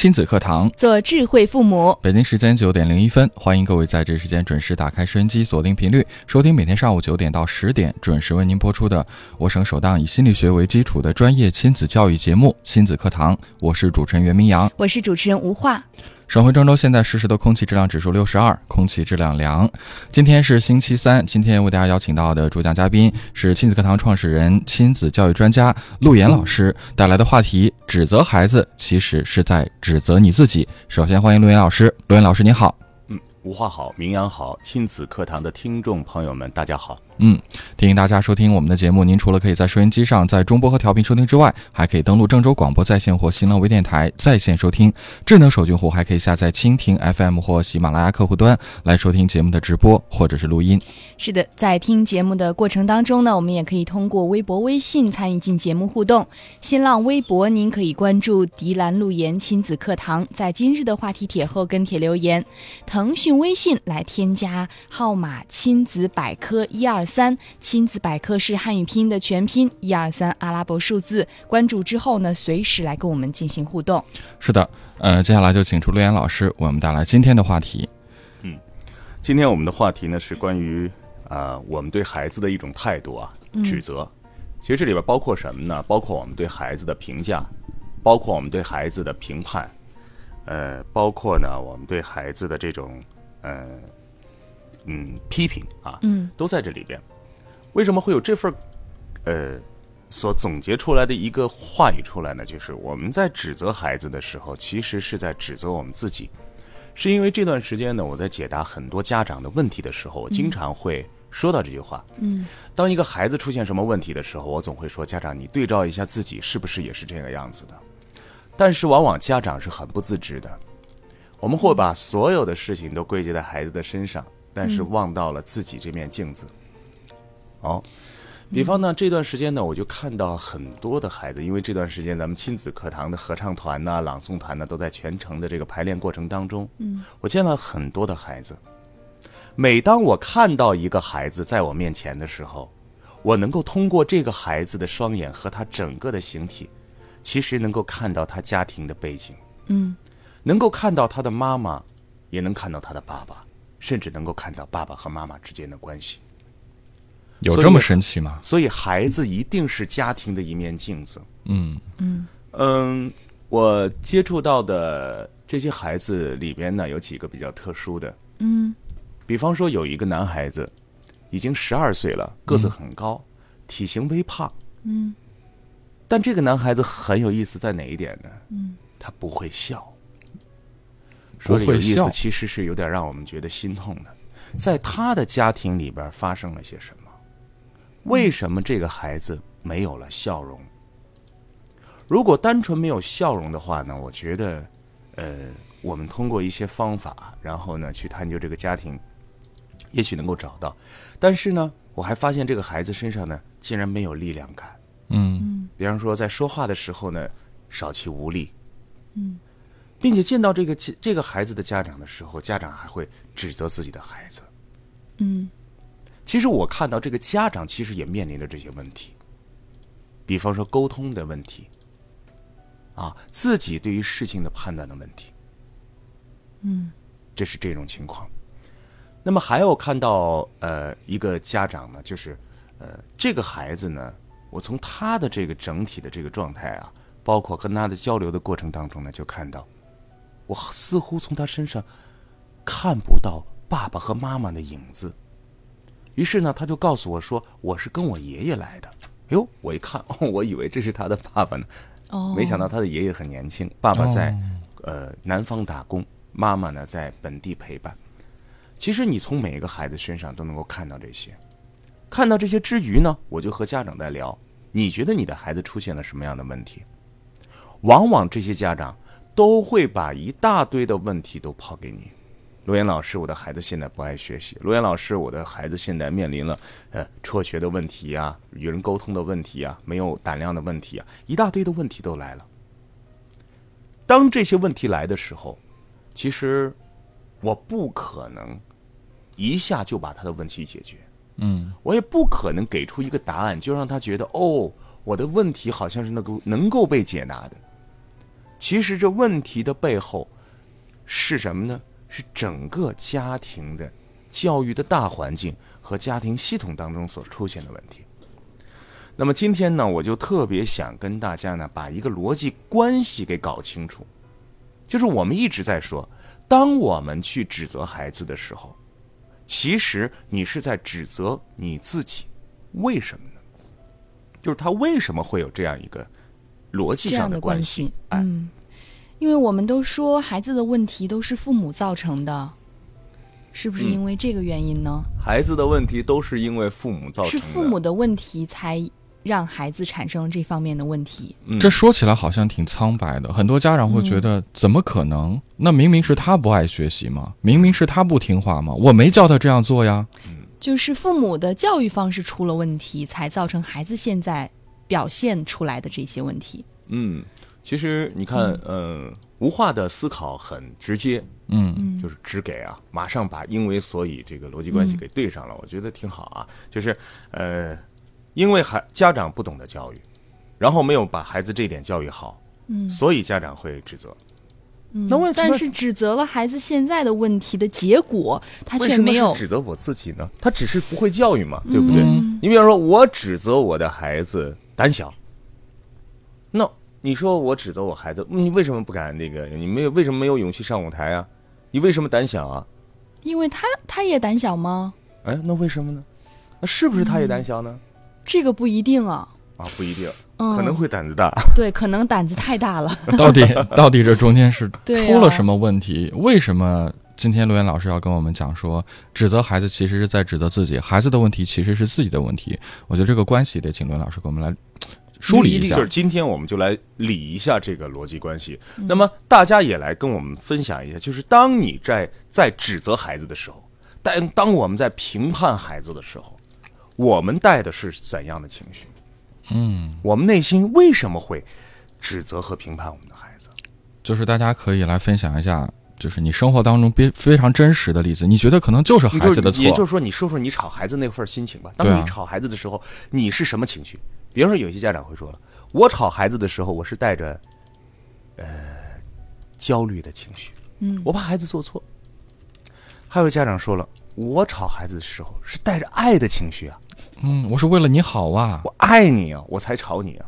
亲子课堂，做智慧父母。北京时间九点零一分，欢迎各位在这时间准时打开收音机，锁定频率，收听每天上午九点到十点准时为您播出的我省首档以心理学为基础的专业亲子教育节目《亲子课堂》。我是主持人袁明阳，我是主持人吴化。省会郑州现在实时的空气质量指数六十二，空气质量良。今天是星期三，今天为大家邀请到的主讲嘉宾是亲子课堂创始人、亲子教育专家陆岩老师带来的话题：指责孩子其实是在指责你自己。首先欢迎陆岩老师，陆岩老师你好。嗯，无话好，名扬好，亲子课堂的听众朋友们大家好。嗯，提醒大家收听我们的节目，您除了可以在收音机上在中波和调频收听之外，还可以登录郑州广播在线或新浪微电台在线收听。智能手机户还可以下载蜻蜓 FM 或喜马拉雅客户端来收听节目的直播或者是录音。是的，在听节目的过程当中呢，我们也可以通过微博、微信参与进节目互动。新浪微博您可以关注“迪兰路言亲子课堂”，在今日的话题帖后跟帖留言。腾讯微信来添加号码“亲子百科一二”。三亲子百科是汉语拼音的全拼，一二三阿拉伯数字。关注之后呢，随时来跟我们进行互动。是的，呃，接下来就请出陆岩老师为我们带来今天的话题。嗯，今天我们的话题呢是关于啊我们对孩子的一种态度啊，指责。其实这里边包括什么呢？包括我们对孩子的评价，包括我们对孩子的评判，呃，包括呢我们对孩子的这种呃。嗯，批评啊，嗯，都在这里边。为什么会有这份呃所总结出来的一个话语出来呢？就是我们在指责孩子的时候，其实是在指责我们自己。是因为这段时间呢，我在解答很多家长的问题的时候，我经常会说到这句话。嗯，当一个孩子出现什么问题的时候，我总会说：家长，你对照一下自己，是不是也是这个样子的？但是往往家长是很不自知的，我们会把所有的事情都归结在孩子的身上。但是望到了自己这面镜子。哦，比方呢，这段时间呢，我就看到很多的孩子，因为这段时间咱们亲子课堂的合唱团呐、朗诵团呢，都在全程的这个排练过程当中。嗯，我见了很多的孩子。每当我看到一个孩子在我面前的时候，我能够通过这个孩子的双眼和他整个的形体，其实能够看到他家庭的背景。嗯，能够看到他的妈妈，也能看到他的爸爸。甚至能够看到爸爸和妈妈之间的关系，有这么神奇吗？所以孩子一定是家庭的一面镜子。嗯嗯嗯，我接触到的这些孩子里边呢，有几个比较特殊的。嗯，比方说有一个男孩子，已经十二岁了，个子很高，体型微胖。嗯，但这个男孩子很有意思，在哪一点呢？嗯，他不会笑。说的有意思，其实是有点让我们觉得心痛的。在他的家庭里边发生了些什么？为什么这个孩子没有了笑容？如果单纯没有笑容的话呢？我觉得，呃，我们通过一些方法，然后呢去探究这个家庭，也许能够找到。但是呢，我还发现这个孩子身上呢，竟然没有力量感。嗯，比方说在说话的时候呢，少气无力。嗯。并且见到这个这个孩子的家长的时候，家长还会指责自己的孩子。嗯，其实我看到这个家长其实也面临着这些问题，比方说沟通的问题，啊，自己对于事情的判断的问题。嗯，这是这种情况。那么还有看到呃一个家长呢，就是呃这个孩子呢，我从他的这个整体的这个状态啊，包括跟他的交流的过程当中呢，就看到。我似乎从他身上看不到爸爸和妈妈的影子，于是呢，他就告诉我说：“我是跟我爷爷来的。”哎呦，我一看，我以为这是他的爸爸呢，哦，没想到他的爷爷很年轻，爸爸在呃南方打工，妈妈呢在本地陪伴。其实你从每一个孩子身上都能够看到这些，看到这些之余呢，我就和家长在聊：你觉得你的孩子出现了什么样的问题？往往这些家长。都会把一大堆的问题都抛给你。罗岩老师，我的孩子现在不爱学习。罗岩老师，我的孩子现在面临了呃辍学的问题啊，与人沟通的问题啊，没有胆量的问题啊，一大堆的问题都来了。当这些问题来的时候，其实我不可能一下就把他的问题解决，嗯，我也不可能给出一个答案，就让他觉得哦，我的问题好像是能够能够被解答的。其实这问题的背后是什么呢？是整个家庭的教育的大环境和家庭系统当中所出现的问题。那么今天呢，我就特别想跟大家呢，把一个逻辑关系给搞清楚。就是我们一直在说，当我们去指责孩子的时候，其实你是在指责你自己。为什么呢？就是他为什么会有这样一个逻辑上的关系？嗯。因为我们都说孩子的问题都是父母造成的，是不是因为这个原因呢？孩子的问题都是因为父母造成的，是父母的问题才让孩子产生这方面的问题。嗯这说起来好像挺苍白的，很多家长会觉得怎么可能？那明明是他不爱学习嘛，明明是他不听话嘛，我没叫他这样做呀。就是父母的教育方式出了问题，才造成孩子现在表现出来的这些问题。嗯。其实你看，嗯，无话的思考很直接，嗯，就是只给啊，马上把因为所以这个逻辑关系给对上了，我觉得挺好啊。就是呃，因为孩家长不懂得教育，然后没有把孩子这点教育好，嗯，所以家长会指责。嗯，那为但是指责了孩子现在的问题的结果，他却没有指责我自己呢？他只是不会教育嘛，对不对？你比方说，我指责我的孩子胆小，那。你说我指责我孩子，你为什么不敢那个？你没有为什么没有勇气上舞台啊？你为什么胆小啊？因为他他也胆小吗？哎，那为什么呢？那是不是他也胆小呢？这个不一定啊。啊，不一定，可能会胆子大。对，可能胆子太大了。到底到底这中间是出了什么问题？为什么今天陆岩老师要跟我们讲说，指责孩子其实是在指责自己，孩子的问题其实是自己的问题？我觉得这个关系得请陆岩老师给我们来。梳理一下，就是今天我们就来理一下这个逻辑关系。那么大家也来跟我们分享一下，就是当你在在指责孩子的时候，但当我们在评判孩子的时候，我们带的是怎样的情绪？嗯，我们内心为什么会指责和评判我们的孩子？就是大家可以来分享一下，就是你生活当中非非常真实的例子，你觉得可能就是孩子的错。也就是说，你说说你吵孩子那份心情吧。当你吵孩子的时候，你是什么情绪？比如说，有些家长会说了：“我吵孩子的时候，我是带着呃焦虑的情绪，嗯，我怕孩子做错。”还有家长说了：“我吵孩子的时候是带着爱的情绪啊，嗯，我是为了你好啊，我爱你啊，我才吵你啊。”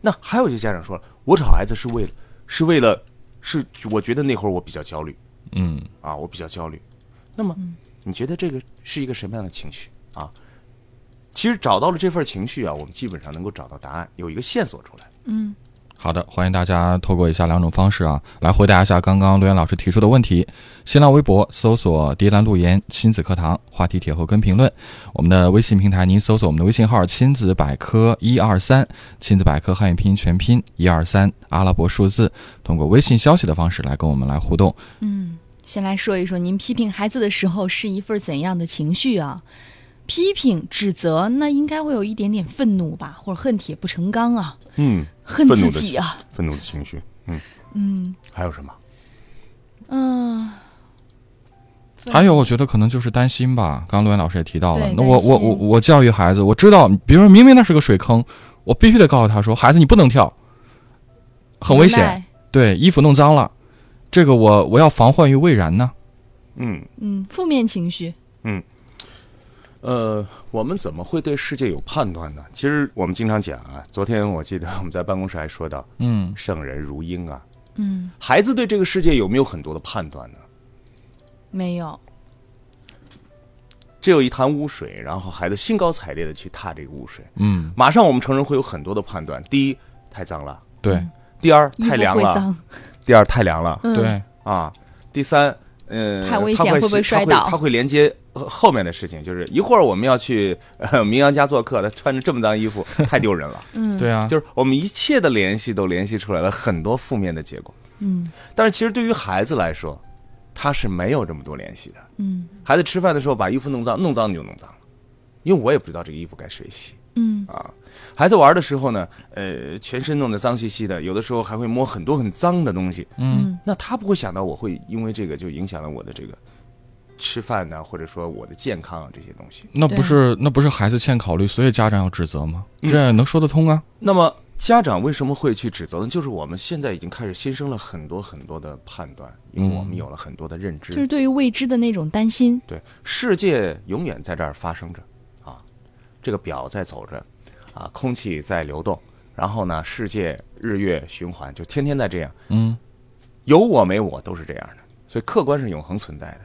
那还有一些家长说了：“我吵孩子是为了，是为了，是我觉得那会儿我比较焦虑，嗯，啊，我比较焦虑。那么你觉得这个是一个什么样的情绪啊？”其实找到了这份情绪啊，我们基本上能够找到答案，有一个线索出来。嗯，好的，欢迎大家透过以下两种方式啊，来回答一下刚刚陆岩老师提出的问题。新浪微博搜索“迪兰路言亲子课堂”，话题帖后跟评论。我们的微信平台，您搜索我们的微信号“亲子百科一二三”，亲子百科汉语拼音全拼一二三阿拉伯数字，通过微信消息的方式来跟我们来互动。嗯，先来说一说您批评孩子的时候是一份怎样的情绪啊？批评、指责，那应该会有一点点愤怒吧，或者恨铁不成钢啊。嗯，恨自己啊，愤怒的情绪。嗯嗯，还有什么？嗯，还有，我觉得可能就是担心吧。刚刚陆岩老师也提到了，那我我我我教育孩子，我知道，比如说明明那是个水坑，我必须得告诉他说，孩子你不能跳，很危险。对，衣服弄脏了，这个我我要防患于未然呢。嗯嗯，负面情绪。嗯。呃，我们怎么会对世界有判断呢？其实我们经常讲啊，昨天我记得我们在办公室还说到，嗯，圣人如婴啊，嗯，孩子对这个世界有没有很多的判断呢？没有，这有一潭污水，然后孩子兴高采烈的去踏这个污水，嗯，马上我们成人会有很多的判断：第一，太脏了；对，第二，太凉了；第二，太凉了；对，啊，第三，呃，太危险，会不会摔倒？他会连接。后面的事情就是一会儿我们要去 明阳家做客，他穿着这么脏衣服，太丢人了。嗯，对啊，就是我们一切的联系都联系出来了很多负面的结果。嗯但是其实对于孩子来说，他是没有这么多联系的。嗯孩子吃饭的时候把衣服弄脏，弄脏你就弄脏了，因为我也不知道这个衣服该谁洗。嗯啊，孩子玩的时候呢，呃，全身弄得脏兮兮的，有的时候还会摸很多很脏的东西。嗯那他不会想到我会因为这个就影响了我的这个吃饭呢，或者说我的健康啊这些东西。那不是那不是孩子欠考虑，所以家长要指责吗？嗯这样也能说得通啊。那么家长为什么会去指责呢？就是我们现在已经开始新生了很多很多的判断，因为我们有了很多的认知。就是对于未知的那种担心。对，世界永远在这儿发生着，啊，这个表在走着，啊，空气在流动，然后呢，世界日月循环，就天天在这样，嗯，有我没我都是这样的，所以客观是永恒存在的。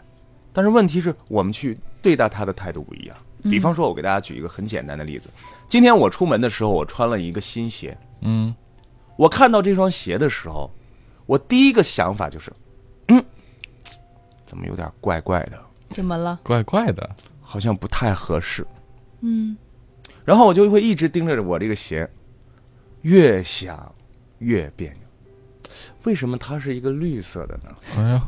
但是问题是我们去对待它的态度不一样。比方说，我给大家举一个很简单的例子，今天我出门的时候，我穿了一个新鞋，嗯，我看到这双鞋的时候，我第一个想法就是，嗯，怎么有点怪怪的，怎么了？怪怪的。好像不太合适。嗯然后我就会一直盯着我这个鞋，越想越别扭。为什么它是一个绿色的呢？哎呀，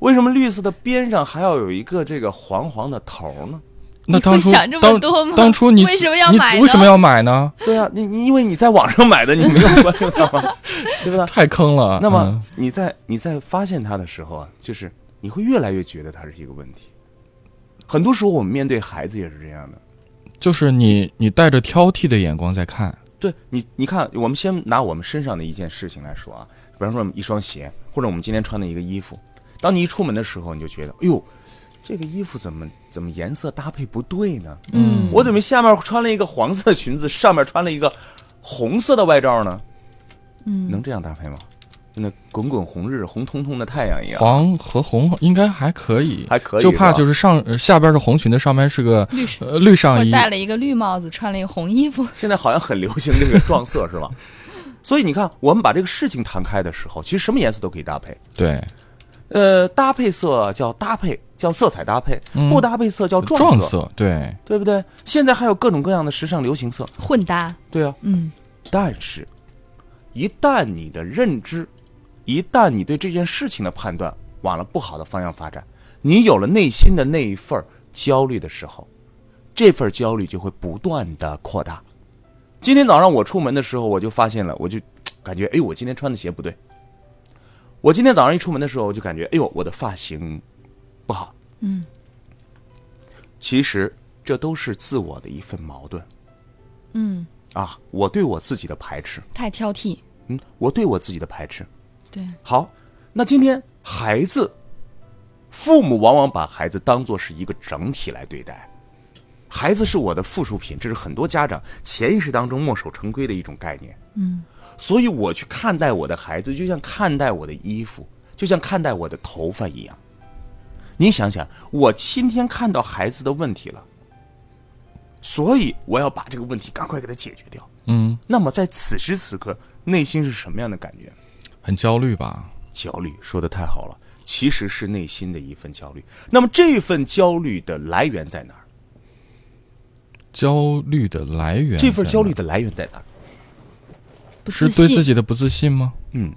为什么绿色的边上还要有一个这个黄黄的头呢？那当初想这么当多吗当初你为什么要买呢为什么要买呢？对啊，你你因为你在网上买的，你没有关注它吗？对不对？太坑了。那么嗯你在你在发现它的时候啊，就是你会越来越觉得它是一个问题。很多时候我们面对孩子也是这样的。就是你你带着挑剔的眼光在看，对你，你看，我们先拿我们身上的一件事情来说啊，比方说一双鞋，或者我们今天穿的一个衣服。当你一出门的时候，你就觉得，哎呦，这个衣服怎么怎么颜色搭配不对呢？嗯我怎么下面穿了一个黄色的裙子，上面穿了一个红色的外罩呢？嗯能这样搭配吗？那滚滚红日，红彤彤的太阳一样，黄和红应该还可以，还可以就怕就是上呃下边是红裙子，上面是个绿呃绿上衣，者戴了一个绿帽子，穿了一个红衣服。现在好像很流行这个撞色，是吧？所以你看，我们把这个事情谈开的时候，其实什么颜色都可以搭配。对，呃，搭配色叫搭配，叫色彩搭配；嗯不搭配色叫撞撞色，对，对不对？现在还有各种各样的时尚流行色，混搭，对啊。嗯但是，一旦你的认知，一旦你对这件事情的判断往了不好的方向发展，你有了内心的那一份焦虑的时候，这份焦虑就会不断的扩大。今天早上我出门的时候，我就发现了，我就感觉，哎呦，我今天穿的鞋不对。我今天早上一出门的时候，我就感觉，哎呦，我的发型不好。嗯。其实这都是自我的一份矛盾。嗯，啊，我对我自己的排斥，太挑剔，嗯，我对我自己的排斥。对，好，那今天孩子，父母往往把孩子当做是一个整体来对待，孩子是我的附属品，这是很多家长潜意识当中墨守成规的一种概念。嗯所以我去看待我的孩子，就像看待我的衣服，就像看待我的头发一样。您想想，我今天看到孩子的问题了，所以我要把这个问题赶快给他解决掉。嗯，那么在此时此刻，内心是什么样的感觉？很焦虑吧？焦虑，说的太好了，其实是内心的一份焦虑。那么这份焦虑的来源在哪儿？焦虑的来源，这份焦虑的来源在哪儿？不是自信，对自己的不自信吗？嗯，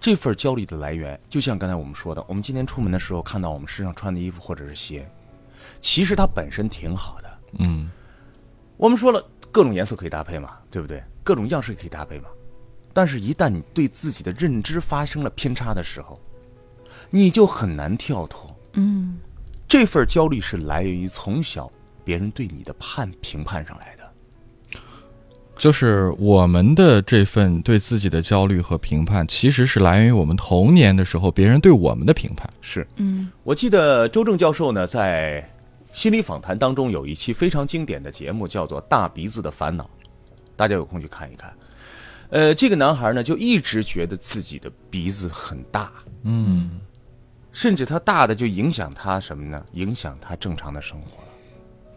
这份焦虑的来源，就像刚才我们说的，我们今天出门的时候看到我们身上穿的衣服或者是鞋，其实它本身挺好的。嗯，我们说了，各种颜色可以搭配嘛，对不对？各种样式可以搭配嘛。但是，一旦你对自己的认知发生了偏差的时候，你就很难跳脱。嗯这份焦虑是来源于从小别人对你的判评判上来的。就是我们的这份对自己的焦虑和评判，其实是来源于我们童年的时候别人对我们的评判。是嗯我记得周正教授呢，在心理访谈当中有一期非常经典的节目，叫做《大鼻子的烦恼》，大家有空去看一看。呃，这个男孩呢，就一直觉得自己的鼻子很大，嗯，甚至他大的就影响他什么呢？影响他正常的生活了。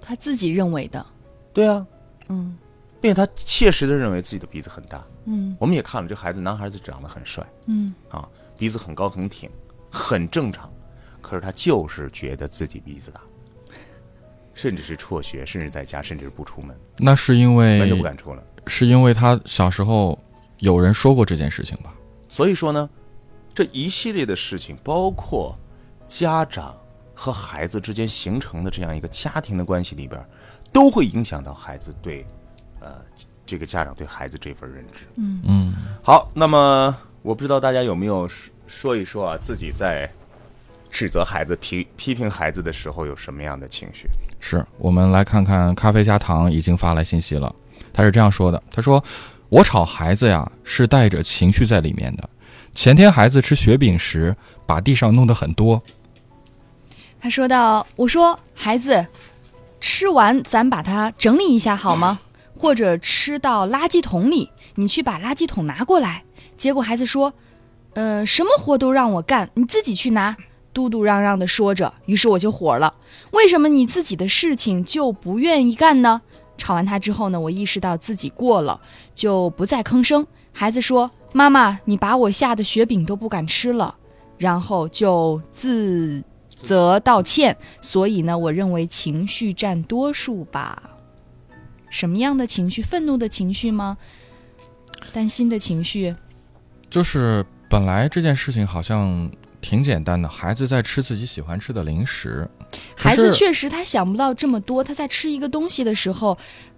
他自己认为的，对啊，嗯并且他切实的认为自己的鼻子很大。嗯我们也看了，这孩子男孩子长得很帅嗯啊，鼻子很高很挺，很正常。可是他就是觉得自己鼻子大，甚至是辍学，甚至在家，甚至是不出门，那是因为门都不敢出了。是因为他小时候有人说过这件事情吧？所以说呢，这一系列的事情，包括家长和孩子之间形成的这样一个家庭的关系里边，都会影响到孩子对，呃，这个家长对孩子这份认知。嗯嗯。好，那么我不知道大家有没有说一说啊，自己在指责孩子、批批评孩子的时候有什么样的情绪？是我们来看看咖啡加糖已经发来信息了，他是这样说的：他说，我吵孩子呀，是带着情绪在里面的。前天孩子吃雪饼时，把地上弄得很多。他说道：“我说孩子，吃完咱把它整理一下好吗？或者吃到垃圾桶里，你去把垃圾桶拿过来。”结果孩子说：“呃，什么活都让我干，你自己去拿。”嘟嘟嚷嚷的说着，于是我就火了：“为什么你自己的事情就不愿意干呢？”吵完他之后呢，我意识到自己过了，就不再吭声。孩子说。妈妈，你把我下的雪饼都不敢吃了，然后就自责道歉。所以呢，我认为情绪占多数吧。什么样的情绪？愤怒的情绪吗？担心的情绪？就是本来这件事情好像挺简单的，孩子在吃自己喜欢吃的零食。孩子确实他想不到这么多，他在吃一个东西的时候。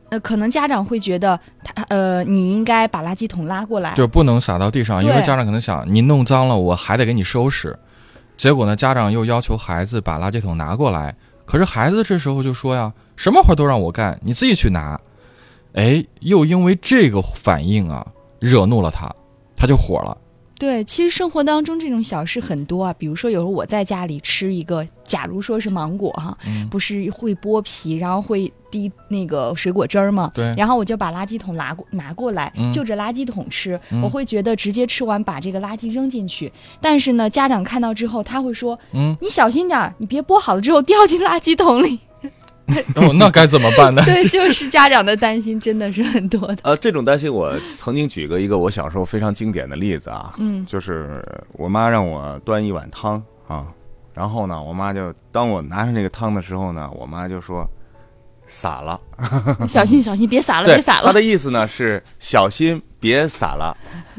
呃，可能家长会觉得他呃，你应该把垃圾桶拉过来，就不能撒到地上，因为家长可能想你弄脏了，我还得给你收拾。结果呢，家长又要求孩子把垃圾桶拿过来，可是孩子这时候就说呀，什么活都让我干，你自己去拿。哎，又因为这个反应啊，惹怒了他，他就火了。对，其实生活当中这种小事很多啊，比如说有时候我在家里吃一个，假如说是芒果哈，不是会剥皮，然后会滴那个水果汁儿嘛？对，然后我就把垃圾桶拿过拿过来，就着垃圾桶吃，我会觉得直接吃完把这个垃圾扔进去，但是呢，家长看到之后他会说，嗯，你小心点儿，你别剥好了之后掉进垃圾桶里。哦，那该怎么办呢？对，就是家长的担心真的是很多的。呃，这种担心我曾经举过一个我小时候非常经典的例子啊，嗯，就是我妈让我端一碗汤啊，然后呢，我妈就当我拿上这个汤的时候呢，我妈就说洒了，小心小心，别洒了，别洒了。她的意思呢是小心别洒了，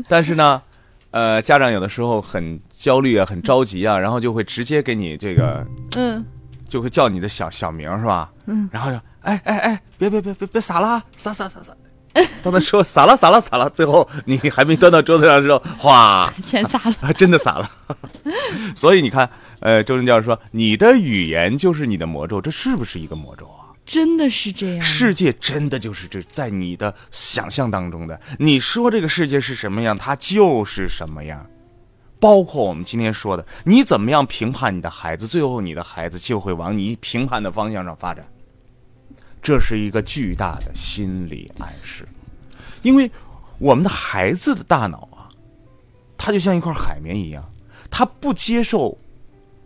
但是呢，呃，家长有的时候很焦虑啊，很着急啊，然后就会直接给你这个，嗯。就会叫你的小小名是吧？嗯，然后就哎哎哎，别别别别别洒了，洒洒洒洒。当他说洒了洒了洒了，最后你还没端到桌子上的时候，哗，全洒了，真的洒了。所以你看，呃，周正教授说，你的语言就是你的魔咒，这是不是一个魔咒啊？真的是这样，世界真的就是这，在你的想象当中的。你说这个世界是什么样，它就是什么样。包括我们今天说的，你怎么样评判你的孩子，最后你的孩子就会往你评判的方向上发展。这是一个巨大的心理暗示，因为我们的孩子的大脑啊，它就像一块海绵一样，它不接受，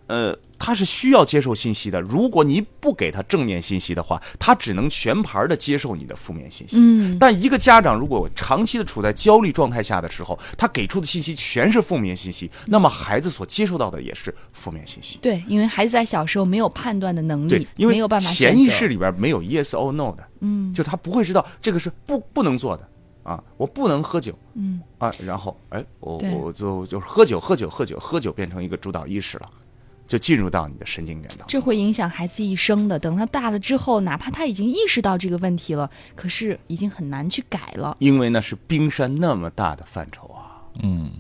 呃。他是需要接受信息的。如果你不给他正面信息的话，他只能全盘的接受你的负面信息。嗯。但一个家长如果长期的处在焦虑状态下的时候，他给出的信息全是负面信息，那么孩子所接受到的也是负面信息。对，因为孩子在小时候没有判断的能力，对，因为没有办法潜意识里边没有 yes or no 的，嗯，就他不会知道这个是不不能做的啊，我不能喝酒，嗯啊，然后哎，我我就就是喝酒喝酒喝酒喝酒变成一个主导意识了。就进入到你的神经元当中，这会影响孩子一生的。等他大了之后，哪怕他已经意识到这个问题了，可是已经很难去改了，因为那是冰山那么大的范畴啊。嗯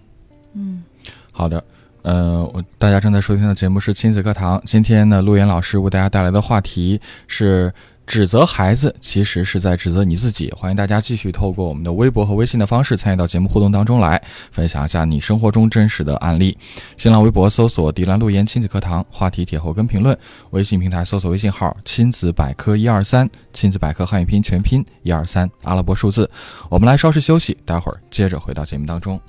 嗯，好的，呃，我大家正在收听的节目是亲子课堂，今天呢，陆岩老师为大家带来的话题是。指责孩子，其实是在指责你自己。欢迎大家继续透过我们的微博和微信的方式参与到节目互动当中来，分享一下你生活中真实的案例。新浪微博搜索“迪兰路言亲子课堂”，话题帖后跟评论；微信平台搜索微信号“亲子百科一二三”，亲子百科汉语拼全拼一二三阿拉伯数字。我们来稍事休息，待会儿接着回到节目当中。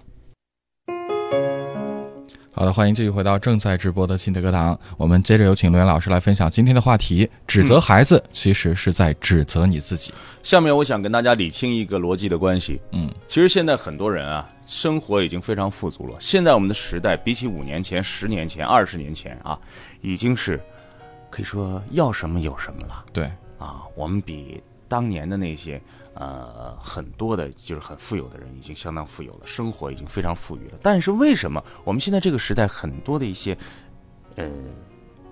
好的，欢迎继续回到正在直播的新的课堂。我们接着有请罗岩老师来分享今天的话题：指责孩子，其实是在指责你自己。下面我想跟大家理清一个逻辑的关系。嗯，其实现在很多人啊，生活已经非常富足了。现在我们的时代，比起五年前、十年前、二十年前啊，已经是可以说要什么有什么了。对啊，我们比当年的那些呃，很多的就是很富有的人已经相当富有了，生活已经非常富裕了。但是为什么我们现在这个时代很多的一些呃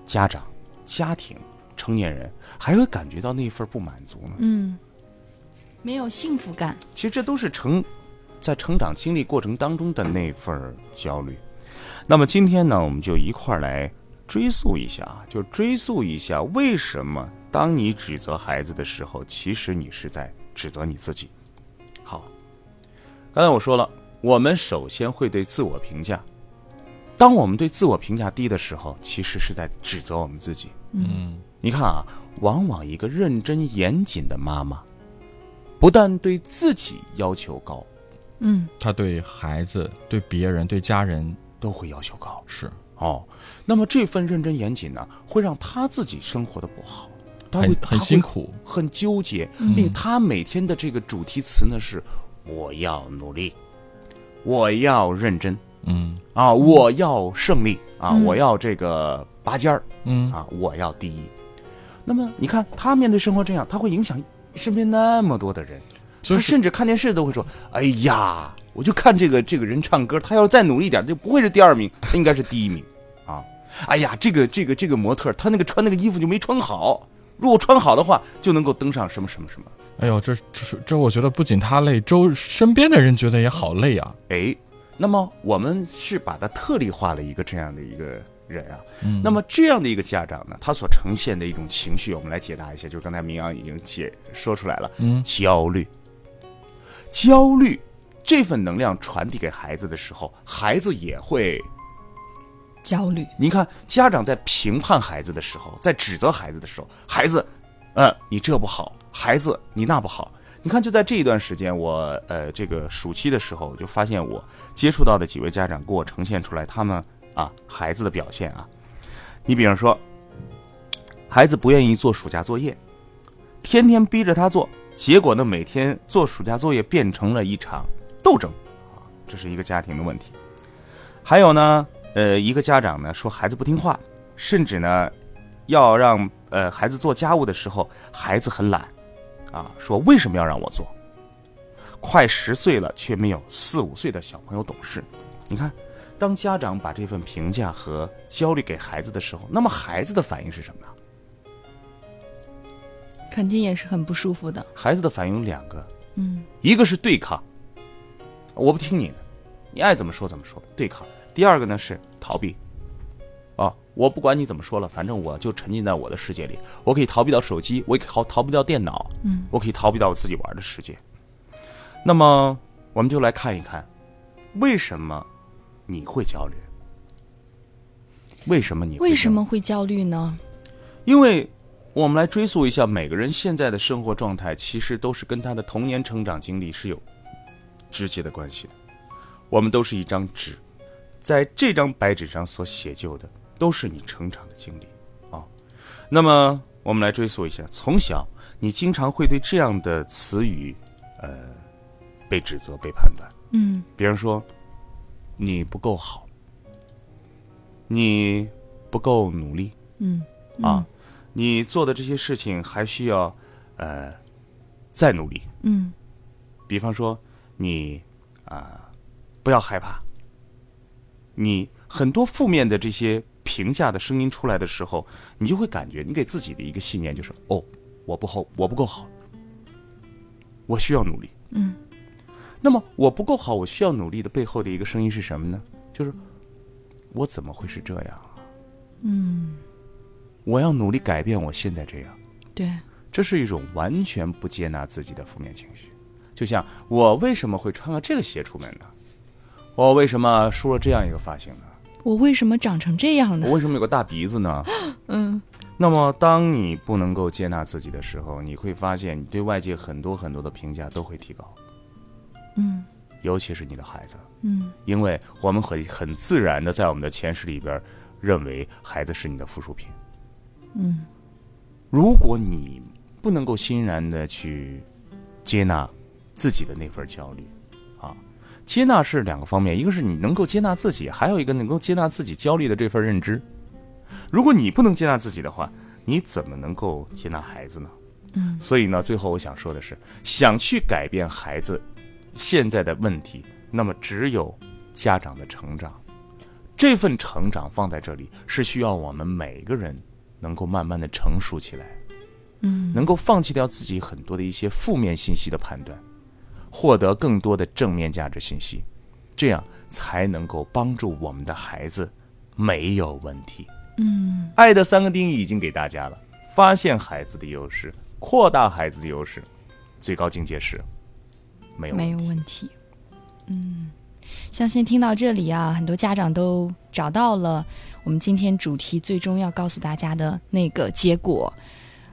家长、家庭、成年人还会感觉到那份不满足呢？嗯，没有幸福感。其实这都是成在成长经历过程当中的那份焦虑。那么今天呢，我们就一块儿来追溯一下啊，就追溯一下为什么当你指责孩子的时候，其实你是在。指责你自己。好，刚才我说了，我们首先会对自我评价。当我们对自我评价低的时候，其实是在指责我们自己。嗯，你看啊，往往一个认真严谨的妈妈，不但对自己要求高，嗯，她对孩子、对别人、对家人都会要求高。是哦，那么这份认真严谨呢，会让她自己生活的不好。他会很辛苦，很纠结，并他每天的这个主题词呢是：我要努力，我要认真，嗯啊，我要胜利啊，我要这个拔尖儿，嗯啊，我要第一。那么你看他面对生活这样，他会影响身边那么多的人，他甚至看电视都会说：哎呀，我就看这个这个人唱歌，他要是再努力一点，就不会是第二名，他应该是第一名啊！哎呀，这个这个这个模特，他那个穿那个衣服就没穿好。如果穿好的话，就能够登上什么什么什么。哎呦，这这这，我觉得不仅他累，周身边的人觉得也好累啊。哎，那么我们是把他特例化了一个这样的一个人啊。嗯。那么这样的一个家长呢，他所呈现的一种情绪，我们来解答一下。就是刚才明阳已经解说出来了。嗯。焦虑，焦虑，这份能量传递给孩子的时候，孩子也会。焦虑。您看，家长在评判孩子的时候，在指责孩子的时候，孩子，呃，你这不好，孩子，你那不好。你看，就在这一段时间，我呃，这个暑期的时候，就发现我接触到的几位家长给我呈现出来他们啊孩子的表现啊。你比方说，孩子不愿意做暑假作业，天天逼着他做，结果呢，每天做暑假作业变成了一场斗争啊，这是一个家庭的问题。还有呢。呃，一个家长呢说孩子不听话，甚至呢，要让呃孩子做家务的时候，孩子很懒，啊，说为什么要让我做？快十岁了，却没有四五岁的小朋友懂事。你看，当家长把这份评价和焦虑给孩子的时候，那么孩子的反应是什么呢？肯定也是很不舒服的。孩子的反应有两个，嗯，一个是对抗，我不听你的，你爱怎么说怎么说，对抗。第二个呢是逃避，啊，我不管你怎么说了，反正我就沉浸在我的世界里。我可以逃避到手机，我也逃逃不掉电脑，嗯，我可以逃避到我自己玩的世界。那么，我们就来看一看，为什么你会焦虑？为什么你为什么会焦虑呢？因为我们来追溯一下，每个人现在的生活状态，其实都是跟他的童年成长经历是有直接的关系的。我们都是一张纸。在这张白纸上所写就的，都是你成长的经历啊。那么，我们来追溯一下，从小你经常会对这样的词语，呃，被指责、被判断。嗯。比方说，你不够好，你不够努力。嗯。啊，你做的这些事情还需要，呃，再努力。嗯。比方说，你啊，不要害怕。你很多负面的这些评价的声音出来的时候，你就会感觉你给自己的一个信念就是：哦，我不好，我不够好，我需要努力。嗯。那么我不够好，我需要努力的背后的一个声音是什么呢？就是我怎么会是这样啊？嗯。我要努力改变我现在这样。对。这是一种完全不接纳自己的负面情绪。就像我为什么会穿个这个鞋出门呢？我为什么梳了这样一个发型呢？我为什么长成这样呢？我为什么有个大鼻子呢？嗯。那么，当你不能够接纳自己的时候，你会发现你对外界很多很多的评价都会提高。嗯。尤其是你的孩子。嗯。因为我们很很自然的在我们的前世里边，认为孩子是你的附属品。嗯。如果你不能够欣然的去接纳自己的那份焦虑。接纳是两个方面，一个是你能够接纳自己，还有一个能够接纳自己焦虑的这份认知。如果你不能接纳自己的话，你怎么能够接纳孩子呢？嗯，所以呢，最后我想说的是，想去改变孩子现在的问题，那么只有家长的成长。这份成长放在这里，是需要我们每个人能够慢慢的成熟起来，嗯，能够放弃掉自己很多的一些负面信息的判断，获得更多的正面价值信息，这样才能够帮助我们的孩子没有问题。嗯，爱的三个定义已经给大家了：发现孩子的优势，扩大孩子的优势，最高境界是没有没有问题。嗯。相信听到这里啊，很多家长都找到了我们今天主题最终要告诉大家的那个结果。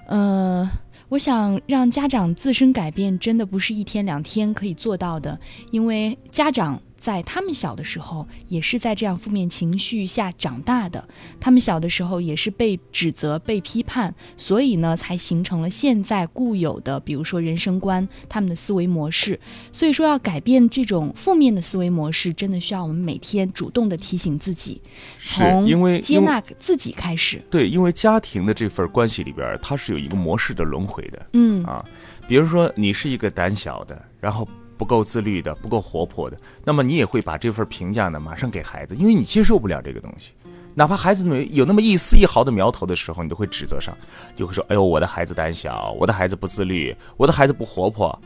呃，我想让家长自身改变，真的不是一天两天可以做到的，因为家长。在他们小的时候，也是在这样负面情绪下长大的。他们小的时候也是被指责、被批判，所以呢，才形成了现在固有的，比如说人生观、他们的思维模式。所以说，要改变这种负面的思维模式，真的需要我们每天主动的提醒自己，从因为接纳自己开始。对，因为家庭的这份关系里边，它是有一个模式的轮回的。嗯啊，比如说你是一个胆小的，然后。不够自律的，不够活泼的，那么你也会把这份评价呢马上给孩子，因为你接受不了这个东西。哪怕孩子没有那么一丝一毫的苗头的时候，你都会指责上，就会说：“哎呦，我的孩子胆小，我的孩子不自律，我的孩子不活泼。”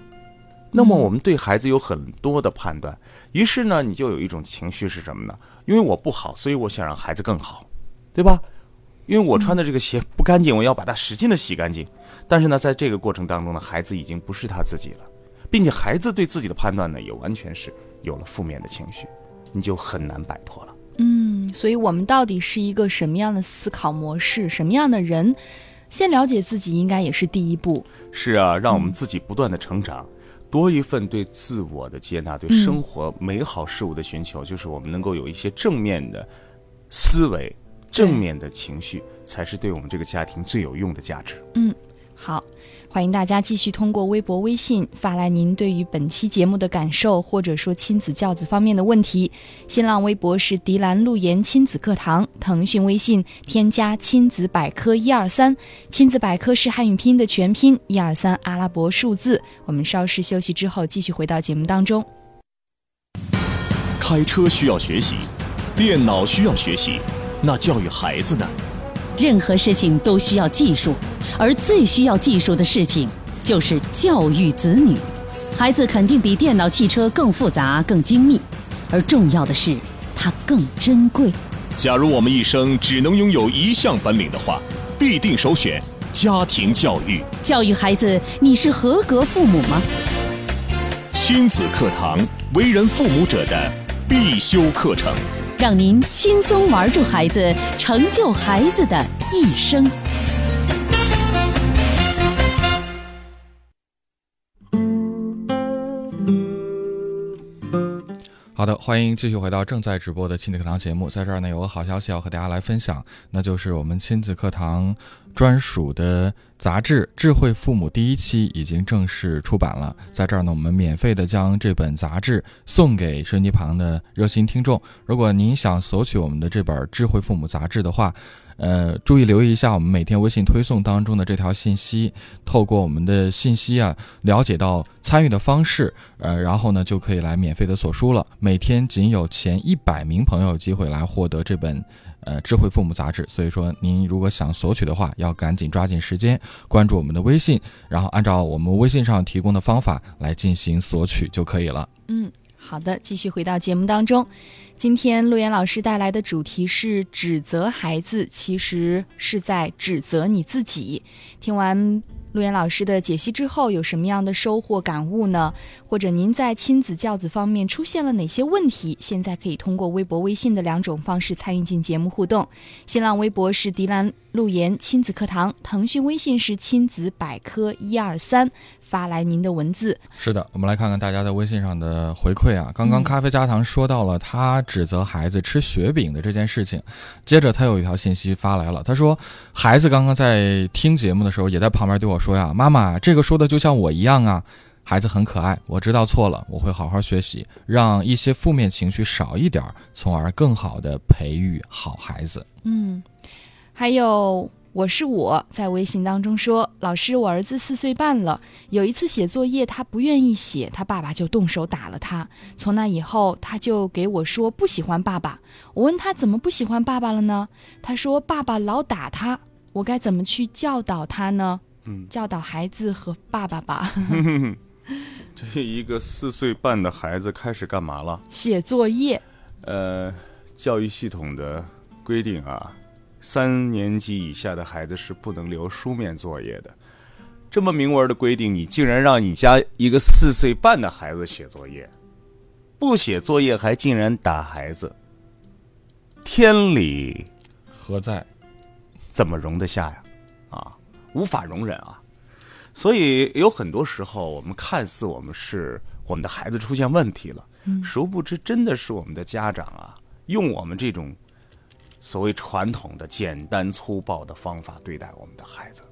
那么我们对孩子有很多的判断，于是呢，你就有一种情绪是什么呢？因为我不好，所以我想让孩子更好，对吧？因为我穿的这个鞋不干净，我要把它使劲的洗干净。但是呢，在这个过程当中呢，孩子已经不是他自己了。并且孩子对自己的判断呢，也完全是有了负面的情绪，你就很难摆脱了。嗯，所以我们到底是一个什么样的思考模式，什么样的人？先了解自己，应该也是第一步。是啊，让我们自己不断的成长，多一份对自我的接纳，对生活美好事物的寻求，就是我们能够有一些正面的思维、正面的情绪，才是对我们这个家庭最有用的价值。嗯，好。欢迎大家继续通过微博、微信发来您对于本期节目的感受，或者说亲子教子方面的问题。新浪微博是迪兰路言亲子课堂，腾讯微信添加亲子百科一二三，亲子百科是汉语拼音的全拼，一二三阿拉伯数字。我们稍事休息之后，继续回到节目当中。开车需要学习，电脑需要学习，那教育孩子呢？任何事情都需要技术。而最需要技术的事情，就是教育子女。孩子肯定比电脑、汽车更复杂、更精密，而重要的是，它更珍贵。假如我们一生只能拥有一项本领的话，必定首选家庭教育。教育孩子，你是合格父母吗？亲子课堂，为人父母者的必修课程，让您轻松玩住孩子，成就孩子的一生。好的，欢迎继续回到正在直播的亲子课堂节目。在这儿呢，有个好消息要和大家来分享，那就是我们亲子课堂专属的杂志《智慧父母》第一期已经正式出版了。在这儿呢，我们免费的将这本杂志送给收音机旁的热心听众。如果您想索取我们的这本《智慧父母》杂志的话，呃，注意留意一下我们每天微信推送当中的这条信息，透过我们的信息啊，了解到参与的方式，呃，然后呢就可以来免费的索书了。每天仅有前一百名朋友有机会来获得这本呃智慧父母杂志，所以说您如果想索取的话，要赶紧抓紧时间关注我们的微信，然后按照我们微信上提供的方法来进行索取就可以了。嗯。好的，继续回到节目当中。今天陆岩老师带来的主题是指责孩子，其实是在指责你自己。听完陆岩老师的解析之后，有什么样的收获感悟呢？或者您在亲子教子方面出现了哪些问题？现在可以通过微博、微信的两种方式参与进节目互动。新浪微博是迪兰陆言亲子课堂，腾讯微信是亲子百科一二三。发来您的文字。是的，我们来看看大家在微信上的回馈啊。刚刚咖啡加糖说到了他指责孩子吃雪饼的这件事情，接着他有一条信息发来了，他说孩子刚刚在听节目的时候也在旁边对我说呀：“妈妈，这个说的就像我一样啊。”孩子很可爱，我知道错了，我会好好学习，让一些负面情绪少一点，从而更好的培育好孩子。嗯，还有。我是我在微信当中说，老师，我儿子四岁半了，有一次写作业他不愿意写，他爸爸就动手打了他。从那以后，他就给我说不喜欢爸爸。我问他怎么不喜欢爸爸了呢？他说爸爸老打他，我该怎么去教导他呢？嗯，教导孩子和爸爸吧。这一个四岁半的孩子开始干嘛了？写作业。呃，教育系统的规定啊。三年级以下的孩子是不能留书面作业的，这么明文的规定，你竟然让你家一个四岁半的孩子写作业，不写作业还竟然打孩子，天理何在？怎么容得下呀？啊，无法容忍啊！所以有很多时候，我们看似我们是我们的孩子出现问题了，殊不知真的是我们的家长啊，用我们这种。所谓传统的简单粗暴的方法对待我们的孩子，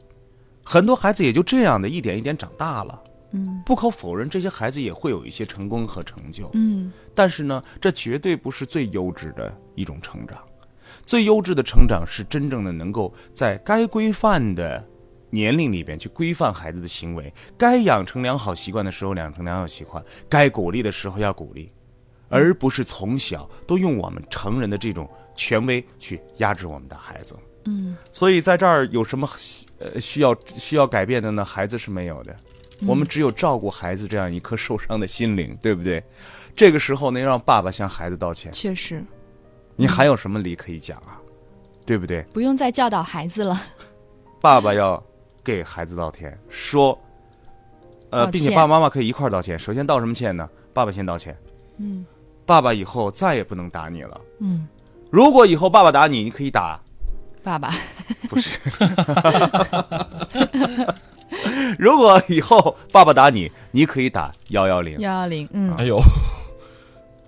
很多孩子也就这样的一点一点长大了。嗯，不可否认，这些孩子也会有一些成功和成就。嗯，但是呢，这绝对不是最优质的一种成长。最优质的成长是真正的能够在该规范的年龄里边去规范孩子的行为，该养成良好习惯的时候养成良好习惯，该鼓励的时候要鼓励，而不是从小都用我们成人的这种。权威去压制我们的孩子，嗯，所以在这儿有什么呃需要需要改变的呢？孩子是没有的，我们只有照顾孩子这样一颗受伤的心灵，对不对？这个时候能，让爸爸向孩子道歉，确实，你还有什么理可以讲啊？对不对？不用再教导孩子了，爸爸要给孩子道歉，说，呃，并且爸爸妈妈可以一块儿道歉。首先道什么歉呢？爸爸先道歉，嗯，爸爸以后再也不能打你了，嗯。如果以后爸爸打你，你可以打爸爸，不是。如果以后爸爸打你，你可以打幺幺零幺幺零。嗯，哎呦，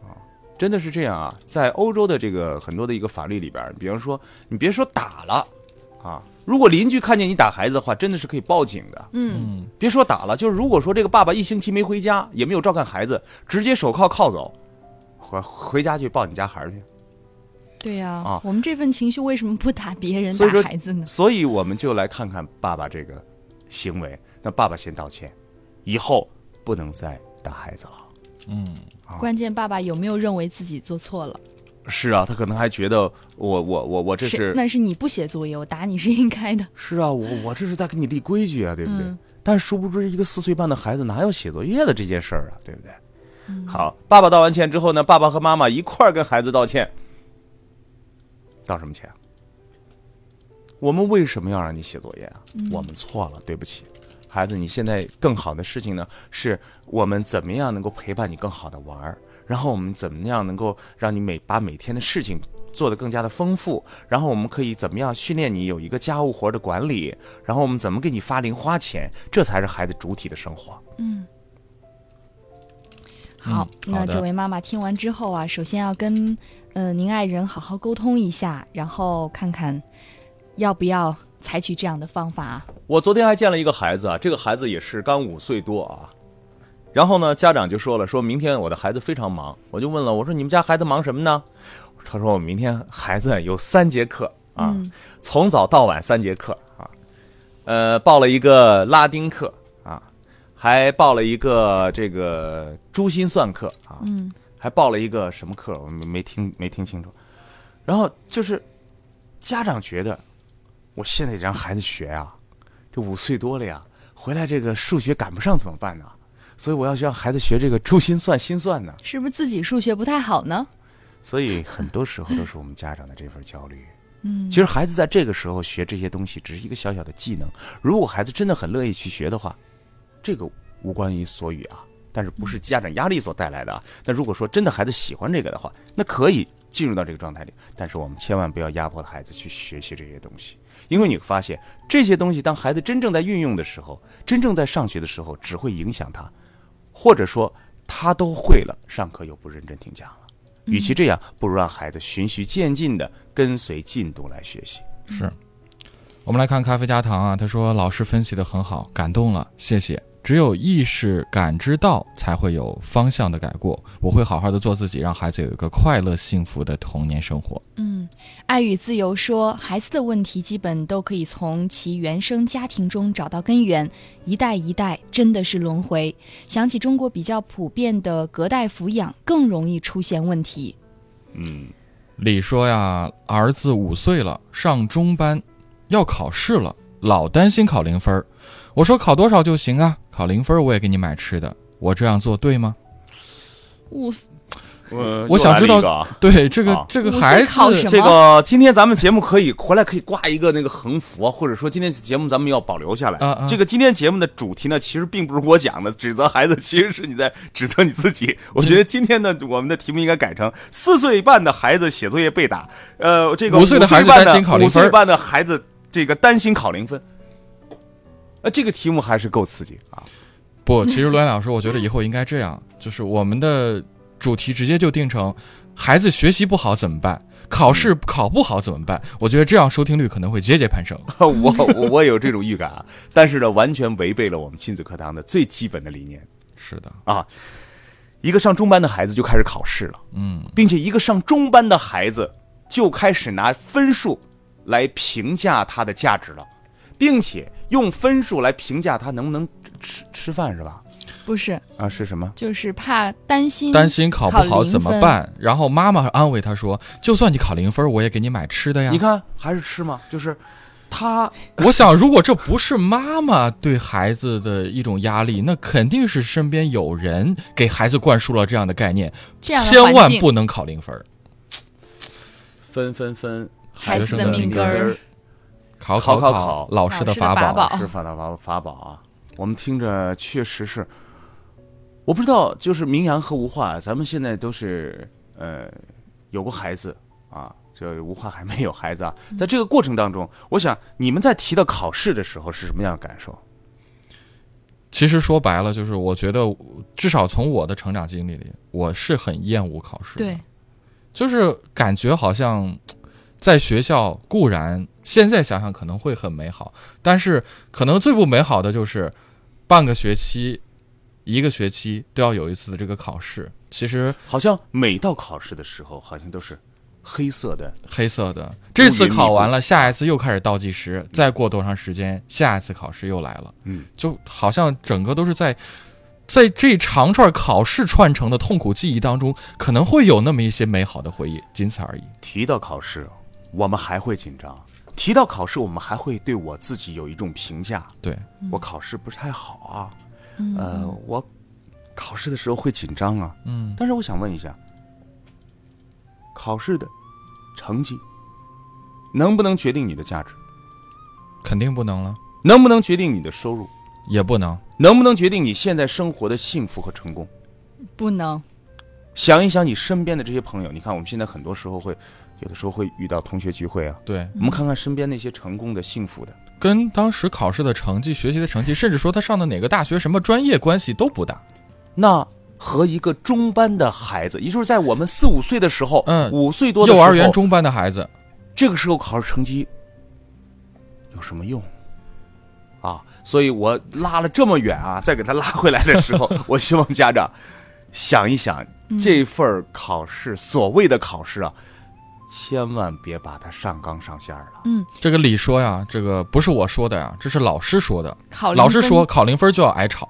啊，真的是这样啊！在欧洲的这个很多的一个法律里边，比方说，你别说打了啊，如果邻居看见你打孩子的话，真的是可以报警的。嗯，别说打了，就是如果说这个爸爸一星期没回家，也没有照看孩子，直接手铐铐走，回回家去抱你家孩儿去。对呀，啊，我们这份情绪为什么不打别人、打孩子呢？所以我们就来看看爸爸这个行为。那爸爸先道歉，以后不能再打孩子了。嗯，关键爸爸有没有认为自己做错了？是啊，他可能还觉得我我我我这是那是你不写作业，我打你是应该的。是啊，我我这是在给你立规矩啊，对不对？但殊不知，一个四岁半的孩子哪有写作业的这件事儿啊，对不对？好，爸爸道完歉之后呢，爸爸和妈妈一块儿跟孩子道歉。道什么歉？我们为什么要让你写作业啊？我们错了，对不起，孩子。你现在更好的事情呢，是我们怎么样能够陪伴你更好的玩儿，然后我们怎么样能够让你每把每天的事情做得更加的丰富，然后我们可以怎么样训练你有一个家务活的管理，然后我们怎么给你发零花钱，这才是孩子主体的生活。嗯。好，那这位妈妈听完之后啊，首先要跟。呃，您爱人好好沟通一下，然后看看要不要采取这样的方法啊。我昨天还见了一个孩子啊，这个孩子也是刚五岁多啊。然后呢，家长就说了，说明天我的孩子非常忙。我就问了，我说你们家孩子忙什么呢？他说我明天孩子有三节课啊，从早到晚三节课啊。呃，报了一个拉丁课啊，还报了一个这个珠心算课啊。嗯。还报了一个什么课？我没没听没听清楚。然后就是家长觉得，我现在得让孩子学啊，这五岁多了呀，回来这个数学赶不上怎么办呢？所以我要让孩子学这个珠心算、心算呢。是不是自己数学不太好呢？所以很多时候都是我们家长的这份焦虑。嗯，其实孩子在这个时候学这些东西只是一个小小的技能。如果孩子真的很乐意去学的话，这个无关于所语啊。但是不是家长压力所带来的啊？那如果说真的孩子喜欢这个的话，那可以进入到这个状态里。但是我们千万不要压迫孩子去学习这些东西，因为你会发现这些东西，当孩子真正在运用的时候，真正在上学的时候，只会影响他，或者说他都会了，上课又不认真听讲了。与其这样，不如让孩子循序渐进的跟随进度来学习。是，我们来看咖啡加糖啊，他说老师分析的很好，感动了，谢谢。只有意识感知到，才会有方向的改过。我会好好的做自己，让孩子有一个快乐幸福的童年生活。嗯，爱与自由说，孩子的问题基本都可以从其原生家庭中找到根源，一代一代真的是轮回。想起中国比较普遍的隔代抚养，更容易出现问题。嗯，李说呀，儿子五岁了，上中班，要考试了，老担心考零分儿。我说考多少就行啊，考零分我也给你买吃的，我这样做对吗？五，我我想知道，对这个啊这个孩子，考什么这个今天咱们节目可以回来可以挂一个那个横幅啊，或者说今天节目咱们要保留下来。啊啊这个今天节目的主题呢，其实并不是我讲的，指责孩子，其实是你在指责你自己。我觉得今天的我们的题目应该改成四岁半的孩子写作业被打，呃，这个五岁的孩子担心考零分五岁半的孩子这个担心考零分。呃，这个题目还是够刺激啊！不，其实罗岩老师，我觉得以后应该这样，就是我们的主题直接就定成孩子学习不好怎么办，考试考不好怎么办？我觉得这样收听率可能会节节攀升。我我我有这种预感啊，但是呢，完全违背了我们亲子课堂的最基本的理念。是的，啊，一个上中班的孩子就开始考试了，嗯，并且一个上中班的孩子就开始拿分数来评价他的价值了，并且用分数来评价他能不能吃吃饭是吧？不是，啊，是什么？就是怕担心担心考不好怎么办？然后妈妈安慰他说：“就算你考零分，我也给你买吃的呀。”你看还是吃吗？就是他 我想，如果这不是妈妈对孩子的一种压力，那肯定是身边有人给孩子灌输了这样的概念，这样千万不能考零分，分分分，孩子的的命根儿，考考考考老师的法宝。老师法宝法的法法宝啊！我们听着确实是，我不知道，就是明阳和吴化，咱们现在都是呃有过孩子啊，这吴化还没有孩子啊。在这个过程当中，我想你们在提到考试的时候是什么样的感受？其实说白了，就是我觉得，至少从我的成长经历里，我是很厌恶考试的。对，就是感觉好像在学校固然现在想想可能会很美好，但是可能最不美好的就是半个学期、一个学期都要有一次的这个考试。其实好像每到考试的时候，好像都是黑色的，黑色的，这次考完了，下一次又开始倒计时，再过多长时间，下一次考试又来了，嗯，就好像整个都是在。在这长串考试串成的痛苦记忆当中，可能会有那么一些美好的回忆，仅此而已。提到考试，我们还会紧张；提到考试，我们还会对我自己有一种评价。对，我考试不是太好啊，嗯呃，我考试的时候会紧张啊。嗯，但是我想问一下，考试的成绩能不能决定你的价值？肯定不能了，能不能决定你的收入？也不能。能不能决定你现在生活的幸福和成功？不能，想一想你身边的这些朋友，你看我们现在很多时候会，有的时候会遇到同学聚会啊，对，我们看看身边那些成功的、幸福的，跟当时考试的成绩、学习的成绩，甚至说他上的哪个大学、什么专业关系都不大。那和一个中班的孩子，也就是在我们四五岁的时候，嗯五岁多的时候，幼儿园中班的孩子，这个时候考试成绩有什么用？啊，所以我拉了这么远啊，再给他拉回来的时候，我希望家长想一想，这份考试，所谓的考试啊，千万别把它上纲上线了。嗯，这个理说呀，这个不是我说的呀，这是老师说的。考老师说考零分就要挨吵。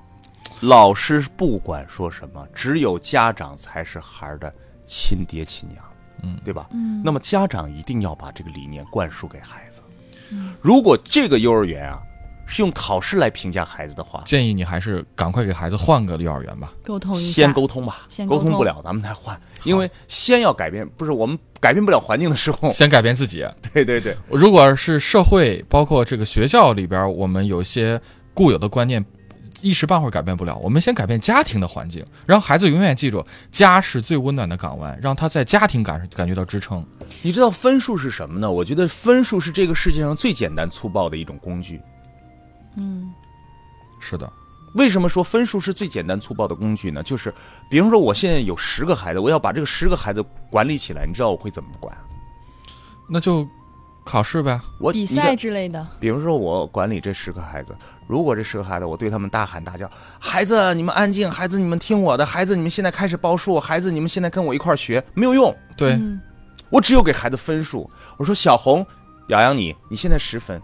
老师不管说什么，只有家长才是孩儿的亲爹亲娘，嗯，对吧？嗯，那么家长一定要把这个理念灌输给孩子。如果这个幼儿园啊是用考试来评价孩子的话，建议你还是赶快给孩子换个幼儿园吧。沟通一下，先沟通吧，先沟通沟通不了咱们再换，因为先要改变，不是我们改变不了环境的时候，先改变自己。对对对，如果是社会，包括这个学校里边，我们有一些固有的观念，一时半会儿改变不了。我们先改变家庭的环境，让孩子永远记住家是最温暖的港湾，让他在家庭感感觉到支撑。你知道分数是什么呢？我觉得分数是这个世界上最简单粗暴的一种工具。嗯，是的，为什么说分数是最简单粗暴的工具呢？就是，比如说我现在有十个孩子，我要把这个十个孩子管理起来，你知道我会怎么管？那就考试呗，我比赛之类的。比如说，我管理这十个孩子，如果这十个孩子我对他们大喊大叫：“孩子，你们安静！孩子，你们听我的！孩子，你们现在开始报数！孩子，你们现在跟我一块儿学！”没有用。对，我只有给孩子分数。我说：“小红，表扬你，你现在十分。”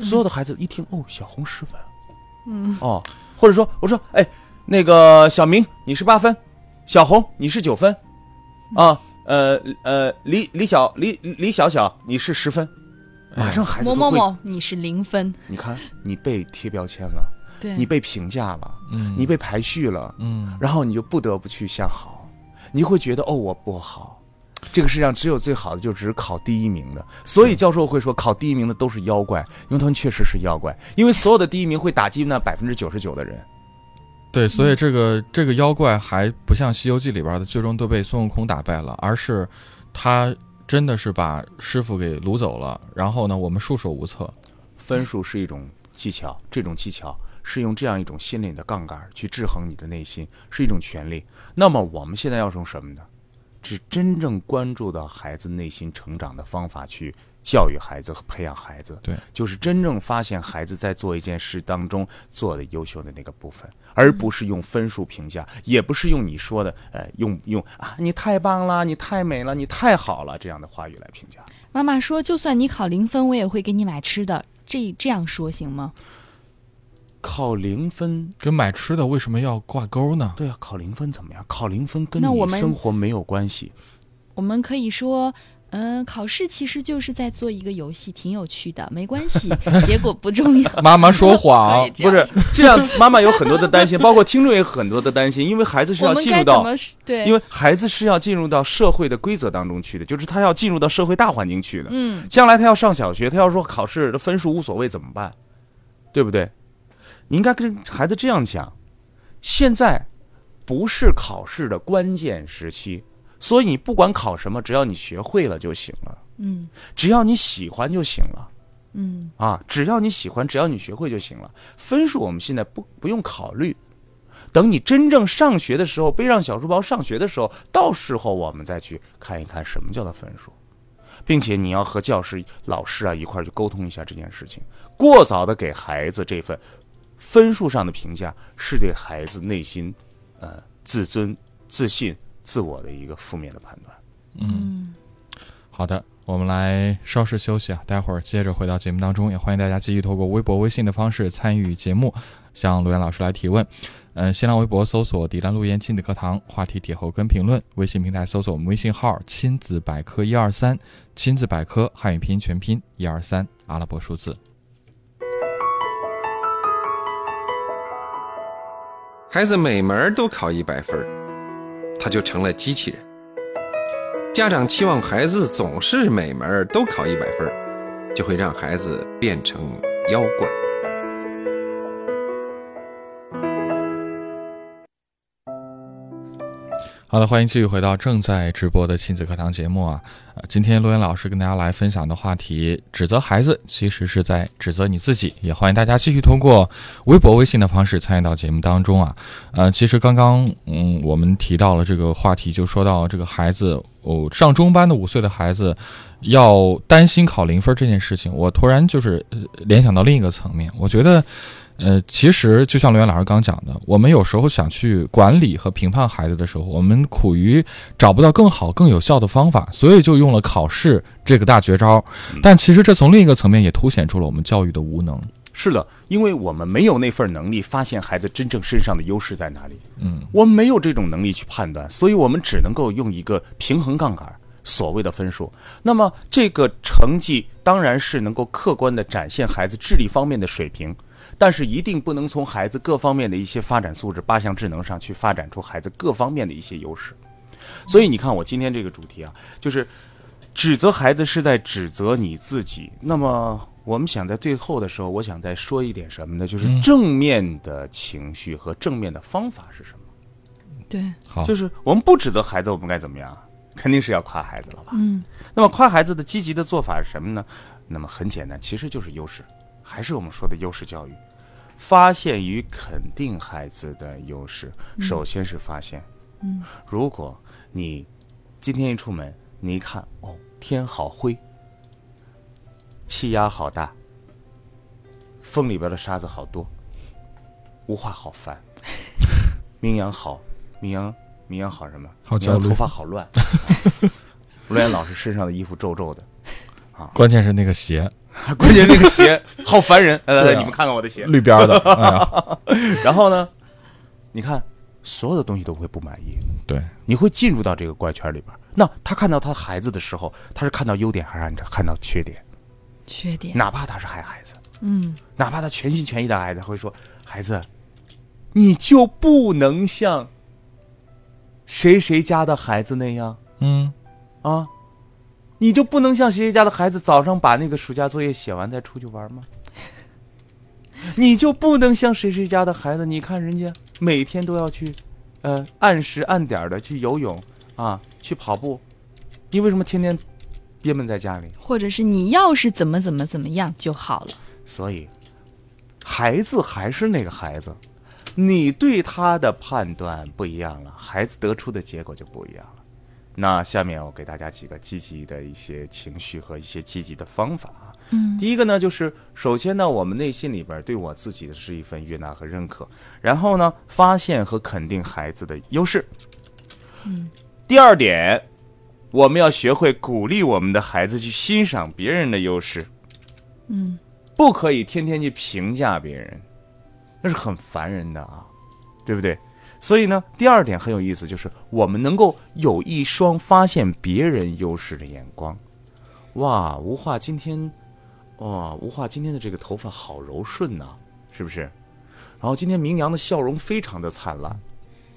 所有的孩子一听，哦，小红十分，嗯，哦，或者说，我说：“哎，那个小明，你是八分，小红，你是九分，啊。”呃呃，李李小李李小小，你是十分，马上孩子某某某，你是零分。你看，你被贴标签了，对，你被评价了，嗯，你被排序了，嗯，然后你就不得不去向好，你会觉得哦，我不好，这个世界上只有最好的，就只是考第一名的。所以教授会说，考第一名的都是妖怪，因为他们确实是妖怪，因为所有的第一名会打击那百分之九十九的人。对，所以这个这个妖怪还不像《西游记》里边的，最终都被孙悟空打败了，而是他真的是把师傅给掳走了。然后呢，我们束手无策。分数是一种技巧，这种技巧是用这样一种心理的杠杆去制衡你的内心，是一种权利。那么我们现在要用什么呢？只真正关注到孩子内心成长的方法去。教育孩子和培养孩子，对，就是真正发现孩子在做一件事当中做的优秀的那个部分，而不是用分数评价，也不是用你说的，呃，用用啊，你太棒了，你太美了，你太好了这样的话语来评价。妈妈说，就算你考零分，我也会给你买吃的，这这样说行吗？考零分跟买吃的为什么要挂钩呢？对啊，考零分怎么样？考零分跟你生活没有关系。我们可以说。嗯，考试其实就是在做一个游戏，挺有趣的，没关系，结果不重要。妈妈说谎，不是这样。妈妈有很多的担心，包括听众也有很多的担心，因为孩子是要进入到，对，因为孩子是要进入到社会的规则当中去的，就是他要进入到社会大环境去的。嗯，将来他要上小学，他要说考试的分数无所谓怎么办？对不对？你应该跟孩子这样讲：现在不是考试的关键时期。所以你不管考什么，只要你学会了就行了。嗯，只要你喜欢就行了。嗯，啊，只要你喜欢，只要你学会就行了。分数我们现在不不用考虑，等你真正上学的时候，背上小书包上学的时候，到时候我们再去看一看什么叫做分数，并且你要和教师、老师啊一块儿去沟通一下这件事情。过早的给孩子这份分数上的评价，是对孩子内心呃自尊、自信。自我的一个负面的判断。嗯，好的，我们来稍事休息啊，待会儿接着回到节目当中，也欢迎大家继续透过微博、微信的方式参与节目，向陆岩老师来提问。嗯，新浪微博搜索“迪兰路言亲子课堂”，话题帖后跟评论；微信平台搜索我们微信号“亲子百科一二三”，亲子百科汉语拼音全拼一二三阿拉伯数字。孩子每门都考一百分。他就成了机器人。家长期望孩子总是每门都考一百分，就会让孩子变成妖怪。好的，欢迎继续回到正在直播的亲子课堂节目啊！呃，今天陆岩老师跟大家来分享的话题，指责孩子其实是在指责你自己。也欢迎大家继续通过微博、微信的方式参与到节目当中啊！呃，其实刚刚嗯，我们提到了这个话题，就说到这个孩子哦，上中班的五岁的孩子要担心考零分这件事情，我突然就是联想到另一个层面，我觉得。呃，其实就像罗源老师刚讲的，我们有时候想去管理和评判孩子的时候，我们苦于找不到更好、更有效的方法，所以就用了考试这个大绝招。但其实这从另一个层面也凸显出了我们教育的无能。是的，因为我们没有那份能力发现孩子真正身上的优势在哪里。嗯，我们没有这种能力去判断，所以我们只能够用一个平衡杠杆，所谓的分数。那么这个成绩当然是能够客观的展现孩子智力方面的水平。但是一定不能从孩子各方面的一些发展素质、八项智能上去发展出孩子各方面的一些优势。所以你看，我今天这个主题啊，就是指责孩子是在指责你自己。那么我们想在最后的时候，我想再说一点什么呢？就是正面的情绪和正面的方法是什么？对，好，就是我们不指责孩子，我们该怎么样？肯定是要夸孩子了吧？嗯。那么夸孩子的积极的做法是什么呢？那么很简单，其实就是优势。还是我们说的优势教育，发现与肯定孩子的优势，首先是发现。嗯，如果你今天一出门，你一看，哦，天好灰，气压好大，风里边的沙子好多，无话好烦。明阳好，明阳明阳好什么？好焦虑，头发好乱。罗岩老师身上的衣服皱皱的，啊，关键是那个鞋，关键那个鞋 好烦人。来来来，你们看看我的鞋，绿边的。哎、然后呢，你看所有的东西都会不满意。对，你会进入到这个怪圈里边。那他看到他孩子的时候，他是看到优点还是看到缺点？缺点。哪怕他是孩孩子，嗯，哪怕他全心全意的孩子，会说：“孩子，你就不能像谁谁家的孩子那样？嗯，啊，你就不能像谁谁家的孩子早上把那个暑假作业写完再出去玩吗？你就不能像谁谁家的孩子？你看人家每天都要去。”呃，按时按点的去游泳啊，去跑步，你为什么天天憋闷在家里？或者是你要是怎么怎么怎么样就好了。所以，孩子还是那个孩子，你对他的判断不一样了，孩子得出的结果就不一样了。那下面我给大家几个积极的一些情绪和一些积极的方法啊。嗯，第一个呢，就是首先呢，我们内心里边对我自己的是一份悦纳和认可，然后呢，发现和肯定孩子的优势。嗯，第二点，我们要学会鼓励我们的孩子去欣赏别人的优势。嗯，不可以天天去评价别人，那是很烦人的啊，对不对？所以呢，第二点很有意思，就是我们能够有一双发现别人优势的眼光。哇，吴化今天。哇，吴化今天的这个头发好柔顺呐，是不是？然后今天明阳的笑容非常的灿烂，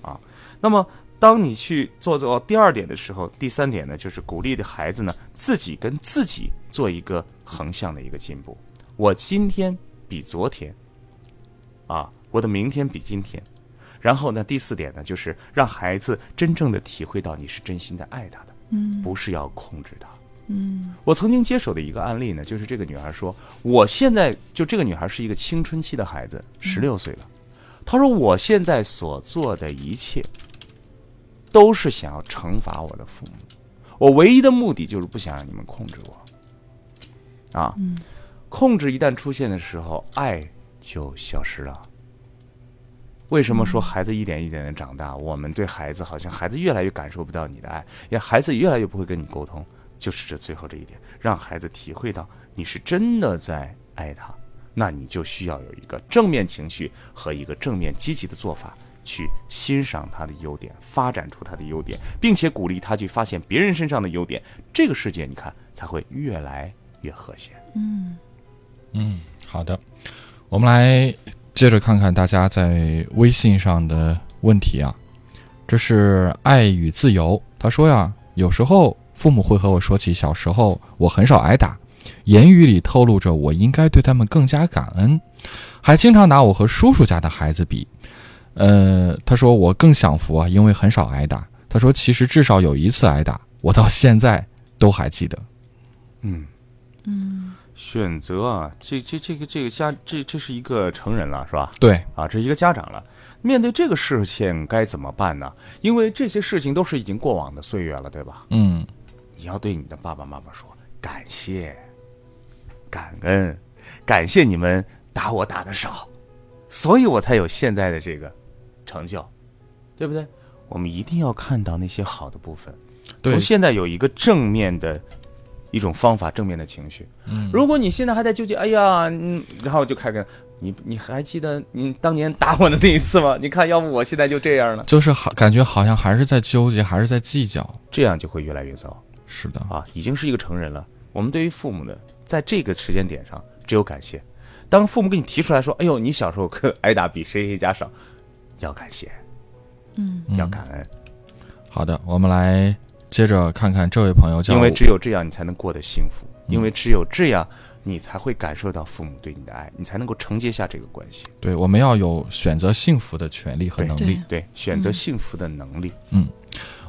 啊，那么当你去做到第二点的时候，第三点呢，就是鼓励的孩子呢自己跟自己做一个横向的一个进步。我今天比昨天，啊，我的明天比今天。然后呢，第四点呢，就是让孩子真正的体会到你是真心的爱他的，嗯，不是要控制他。嗯，我曾经接手的一个案例呢，就是这个女孩说，我现在就这个女孩是一个青春期的孩子，十六岁了。她说，我现在所做的一切，都是想要惩罚我的父母。我唯一的目的就是不想让你们控制我。啊，控制一旦出现的时候，爱就消失了。为什么说孩子一点一点的长大，我们对孩子好像孩子越来越感受不到你的爱，也孩子越来越不会跟你沟通？就是这最后这一点，让孩子体会到你是真的在爱他，那你就需要有一个正面情绪和一个正面积极的做法，去欣赏他的优点，发展出他的优点，并且鼓励他去发现别人身上的优点。这个世界，你看才会越来越和谐。嗯嗯，好的，我们来接着看看大家在微信上的问题啊。这是爱与自由，他说呀，有时候。父母会和我说起小时候我很少挨打，言语里透露着我应该对他们更加感恩，还经常拿我和叔叔家的孩子比。呃，他说我更享福啊，因为很少挨打。他说其实至少有一次挨打，我到现在都还记得。嗯嗯，选择啊，这这这个这个家这这是一个成人了是吧？对啊，这是一个家长了。面对这个事情该怎么办呢？因为这些事情都是已经过往的岁月了，对吧？嗯。你要对你的爸爸妈妈说感谢、感恩，感谢你们打我打的少，所以我才有现在的这个成就，对不对？我们一定要看到那些好的部分，从现在有一个正面的一种方法，正面的情绪。嗯，如果你现在还在纠结，哎呀，嗯，然后就开始，你你还记得你当年打我的那一次吗？你看，要不我现在就这样了，就是好感觉好像还是在纠结，还是在计较，这样就会越来越糟。是的啊，已经是一个成人了。我们对于父母的，在这个时间点上，只有感谢。当父母给你提出来说：“哎呦，你小时候可挨打比谁谁家少”，要感谢，嗯，要感恩。好的，我们来接着看看这位朋友，因为只有这样，你才能过得幸福；因为只有这样，你才会感受到父母对你的爱，你才能够承接下这个关系。对，我们要有选择幸福的权利和能力。对，选择幸福的能力。嗯，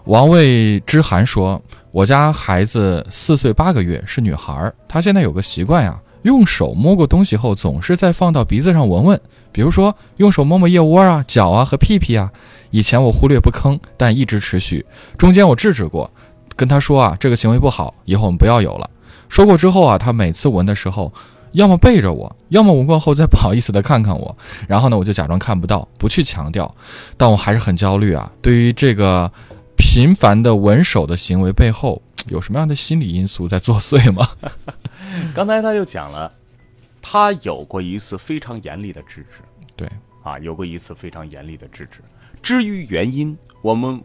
王卫之涵说。我家孩子四岁八个月，是女孩。她现在有个习惯呀，用手摸过东西后，总是再放到鼻子上闻闻。比如说，用手摸摸腋窝啊、脚啊和屁屁啊。以前我忽略不吭，但一直持续。中间我制止过，跟他说啊，这个行为不好，以后我们不要有了。说过之后啊，他每次闻的时候，要么背着我，要么闻过后再不好意思的看看我，然后呢，我就假装看不到，不去强调。但我还是很焦虑啊。对于这个频繁的闻手的行为背后，有什么样的心理因素在作祟吗？刚才他又讲了，他有过一次非常严厉的制止。对，啊，有过一次非常严厉的制止。至于原因，我们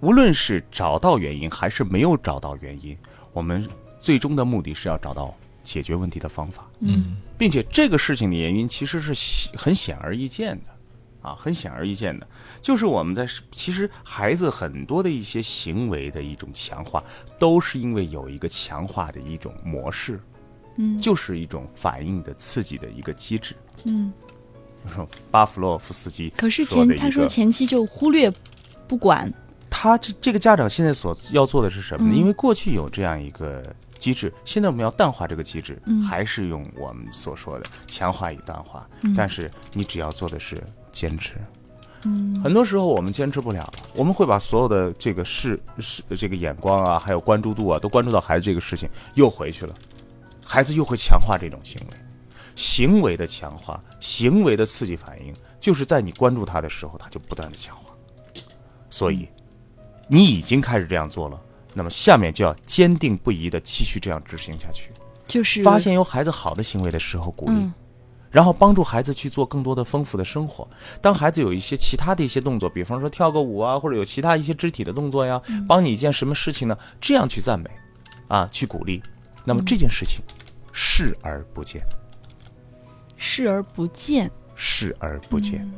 无论是找到原因还是没有找到原因，我们最终的目的是要找到解决问题的方法。嗯，并且这个事情的原因其实是很显而易见的，啊，很显而易见的，就是我们在其实孩子很多的一些行为的一种强化，都是因为有一个强化的一种模式，嗯，就是一种反应的刺激的一个机制，嗯。说 巴甫洛夫斯基，可是前他说前期就忽略不管他这这个家长现在所要做的是什么呢？因为过去有这样一个机制，现在我们要淡化这个机制，还是用我们所说的强化与淡化。但是你只要做的是坚持，嗯，很多时候我们坚持不了，我们会把所有的这个视视这个眼光啊，还有关注度啊，都关注到孩子这个事情，又回去了，孩子又会强化这种行为。行为的强化，行为的刺激反应，就是在你关注他的时候，他就不断的强化。所以，你已经开始这样做了，那么下面就要坚定不移的继续这样执行下去。就是发现有孩子好的行为的时候鼓励，然后帮助孩子去做更多的丰富的生活。当孩子有一些其他的一些动作，比方说跳个舞啊，或者有其他一些肢体的动作呀，帮你一件什么事情呢？这样去赞美，啊，去鼓励，那么这件事情视而不见。视而不见，视而不见，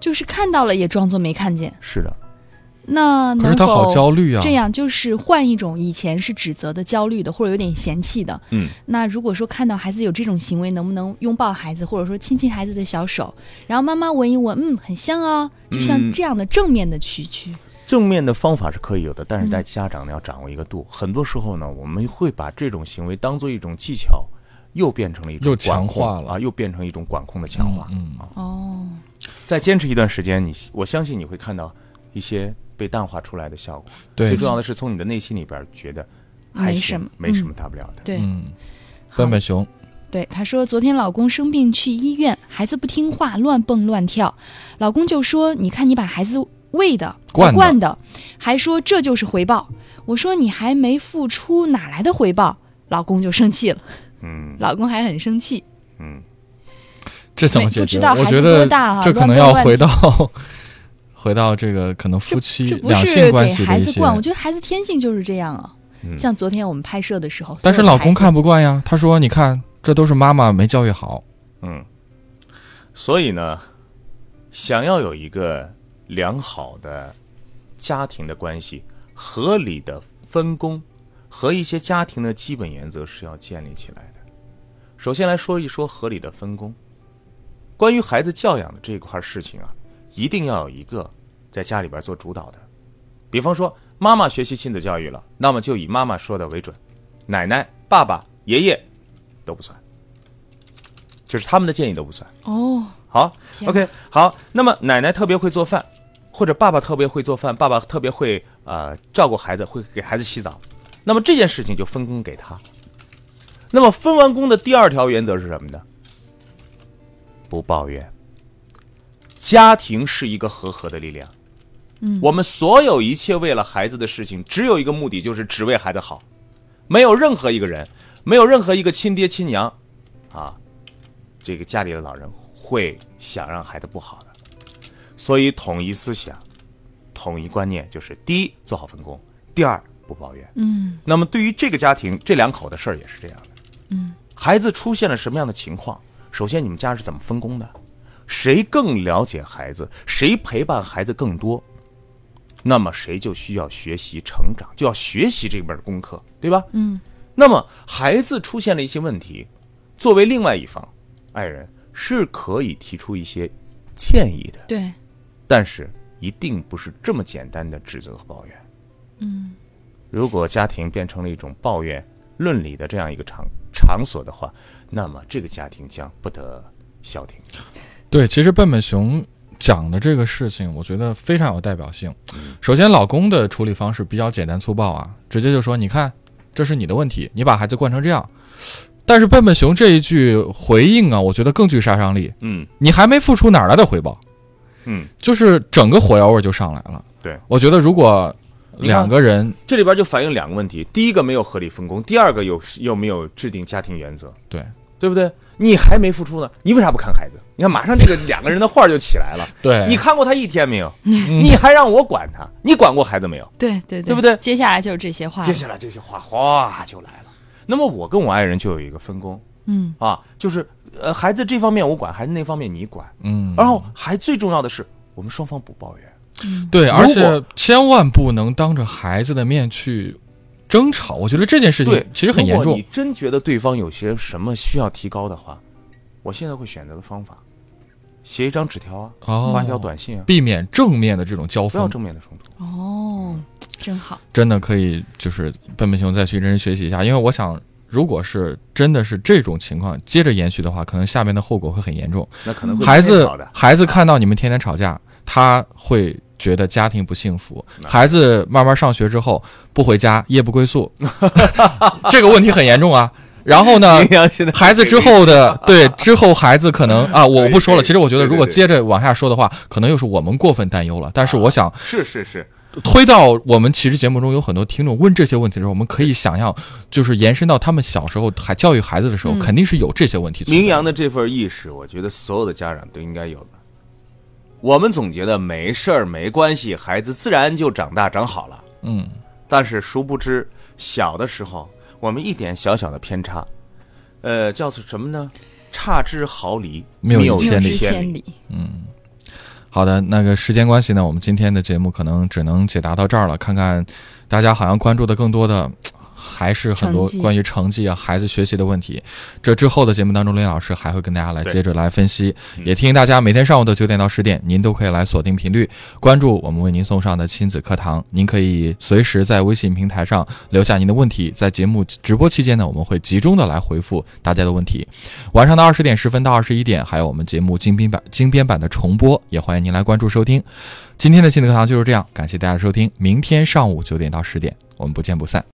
就是看到了也装作没看见。是的，那可是他好焦虑啊。这样就是换一种以前是指责的、焦虑的，或者有点嫌弃的。嗯，那如果说看到孩子有这种行为，能不能拥抱孩子，或者说亲亲孩子的小手，然后妈妈闻一闻，嗯，很香啊，就像这样的正面的去去。正面的方法是可以有的，但是在家长呢要掌握一个度。很多时候呢，我们会把这种行为当做一种技巧。又变成了一种强化了啊！又变成一种管控的强化。嗯啊哦，再坚持一段时间，你我相信你会看到一些被淡化出来的效果。对，最重要的是从你的内心里边觉得没什么，没什么大不了的。对，嗯，笨笨熊，对他说，昨天老公生病去医院，孩子不听话，乱蹦乱跳，老公就说：“你看你把孩子喂的惯的，还说这就是回报。”我说：“你还没付出，哪来的回报？”老公就生气了。嗯，老公还很生气。嗯，这怎么解决？我觉得这可能要回到 回到这个可能夫妻两性关系的一些。我觉得孩子天性就是这样啊。像昨天我们拍摄的时候，但是老公看不惯呀。他说：“你看，这都是妈妈没教育好。”嗯，所以呢，想要有一个良好的家庭的关系，合理的分工。和一些家庭的基本原则是要建立起来的。首先来说一说合理的分工。关于孩子教养的这一块事情啊，一定要有一个在家里边做主导的。比方说，妈妈学习亲子教育了，那么就以妈妈说的为准，奶奶、爸爸、爷爷都不算，就是他们的建议都不算。哦，好，OK，好。那么奶奶特别会做饭，或者爸爸特别会做饭，爸爸特别会呃照顾孩子，会给孩子洗澡。那么这件事情就分工给他。那么分完工的第二条原则是什么呢？不抱怨。家庭是一个和合的力量。嗯，我们所有一切为了孩子的事情，只有一个目的，就是只为孩子好。没有任何一个人，没有任何一个亲爹亲娘，啊，这个家里的老人会想让孩子不好的。所以，统一思想、统一观念就是：第一，做好分工；第二。不抱怨，嗯，那么对于这个家庭这两口的事儿也是这样的，嗯，孩子出现了什么样的情况？首先，你们家是怎么分工的？谁更了解孩子？谁陪伴孩子更多？那么谁就需要学习成长，就要学习这门功课，对吧？嗯，那么孩子出现了一些问题，作为另外一方，爱人是可以提出一些建议的，对，但是一定不是这么简单的指责和抱怨，嗯。如果家庭变成了一种抱怨、论理的这样一个场场所的话，那么这个家庭将不得消停。对，其实笨笨熊讲的这个事情，我觉得非常有代表性。首先，老公的处理方式比较简单粗暴啊，直接就说：“你看，这是你的问题，你把孩子惯成这样。”但是笨笨熊这一句回应啊，我觉得更具杀伤力。嗯，你还没付出，哪来的回报？嗯，就是整个火药味就上来了。对，我觉得如果两个人这里边就反映两个问题：第一个没有合理分工，第二个有又没有制定家庭原则。对，对不对？你还没付出呢，你为啥不看孩子？你看，马上这个两个人的画就起来了。对，你看过他一天没有？你还让我管他？你管过孩子没有？对对对不对？接下来就是这些话，接下来这些话哗就来了。那么我跟我爱人就有一个分工，嗯啊，就是呃，孩子这方面我管，孩子那方面你管，嗯，然后还最重要的是，我们双方不抱怨。对，而且千万不能当着孩子的面去争吵。我觉得这件事情其实很严重。你真觉得对方有些什么需要提高的话，我现在会选择的方法，写一张纸条啊，发一条短信啊，避免正面的这种交锋，不要正面的冲突。哦，真好，真的可以，就是笨笨熊再去认真学习一下，因为我想，如果是真的是这种情况接着延续的话，可能下面的后果会很严重。那可能会孩子孩子看到你们天天吵架，他会。觉得家庭不幸福，孩子慢慢上学之后不回家，夜不归宿，这个问题很严重啊。然后呢，孩子之后的 对之后孩子可能啊，我不说了。其实我觉得，如果接着往下说的话，可能又是我们过分担忧了。但是我想，是是是，推到我们其实节目中有很多听众问这些问题的时候，我们可以想象，就是延伸到他们小时候还教育孩子的时候，肯定是有这些问题。明阳的这份意识，我觉得所有的家长都应该有的。我们总觉得没事儿没关系，孩子自然就长大长好了。嗯，但是殊不知，小的时候我们一点小小的偏差，呃，叫做什么呢？差之毫厘，谬以千里。嗯，好的，那个时间关系呢，我们今天的节目可能只能解答到这儿了。看看大家好像关注的更多的。还是很多关于成绩啊、孩子学习的问题。这之后的节目当中，林老师还会跟大家来接着来分析。也提醒大家，每天上午的九点到十点，您都可以来锁定频率，关注我们为您送上的亲子课堂。您可以随时在微信平台上留下您的问题，在节目直播期间呢，我们会集中的来回复大家的问题。晚上的二十点十分到二十一点，还有我们节目精编版、精编版的重播，也欢迎您来关注收听。今天的亲子课堂就是这样，感谢大家的收听。明天上午九点到十点，我们不见不散。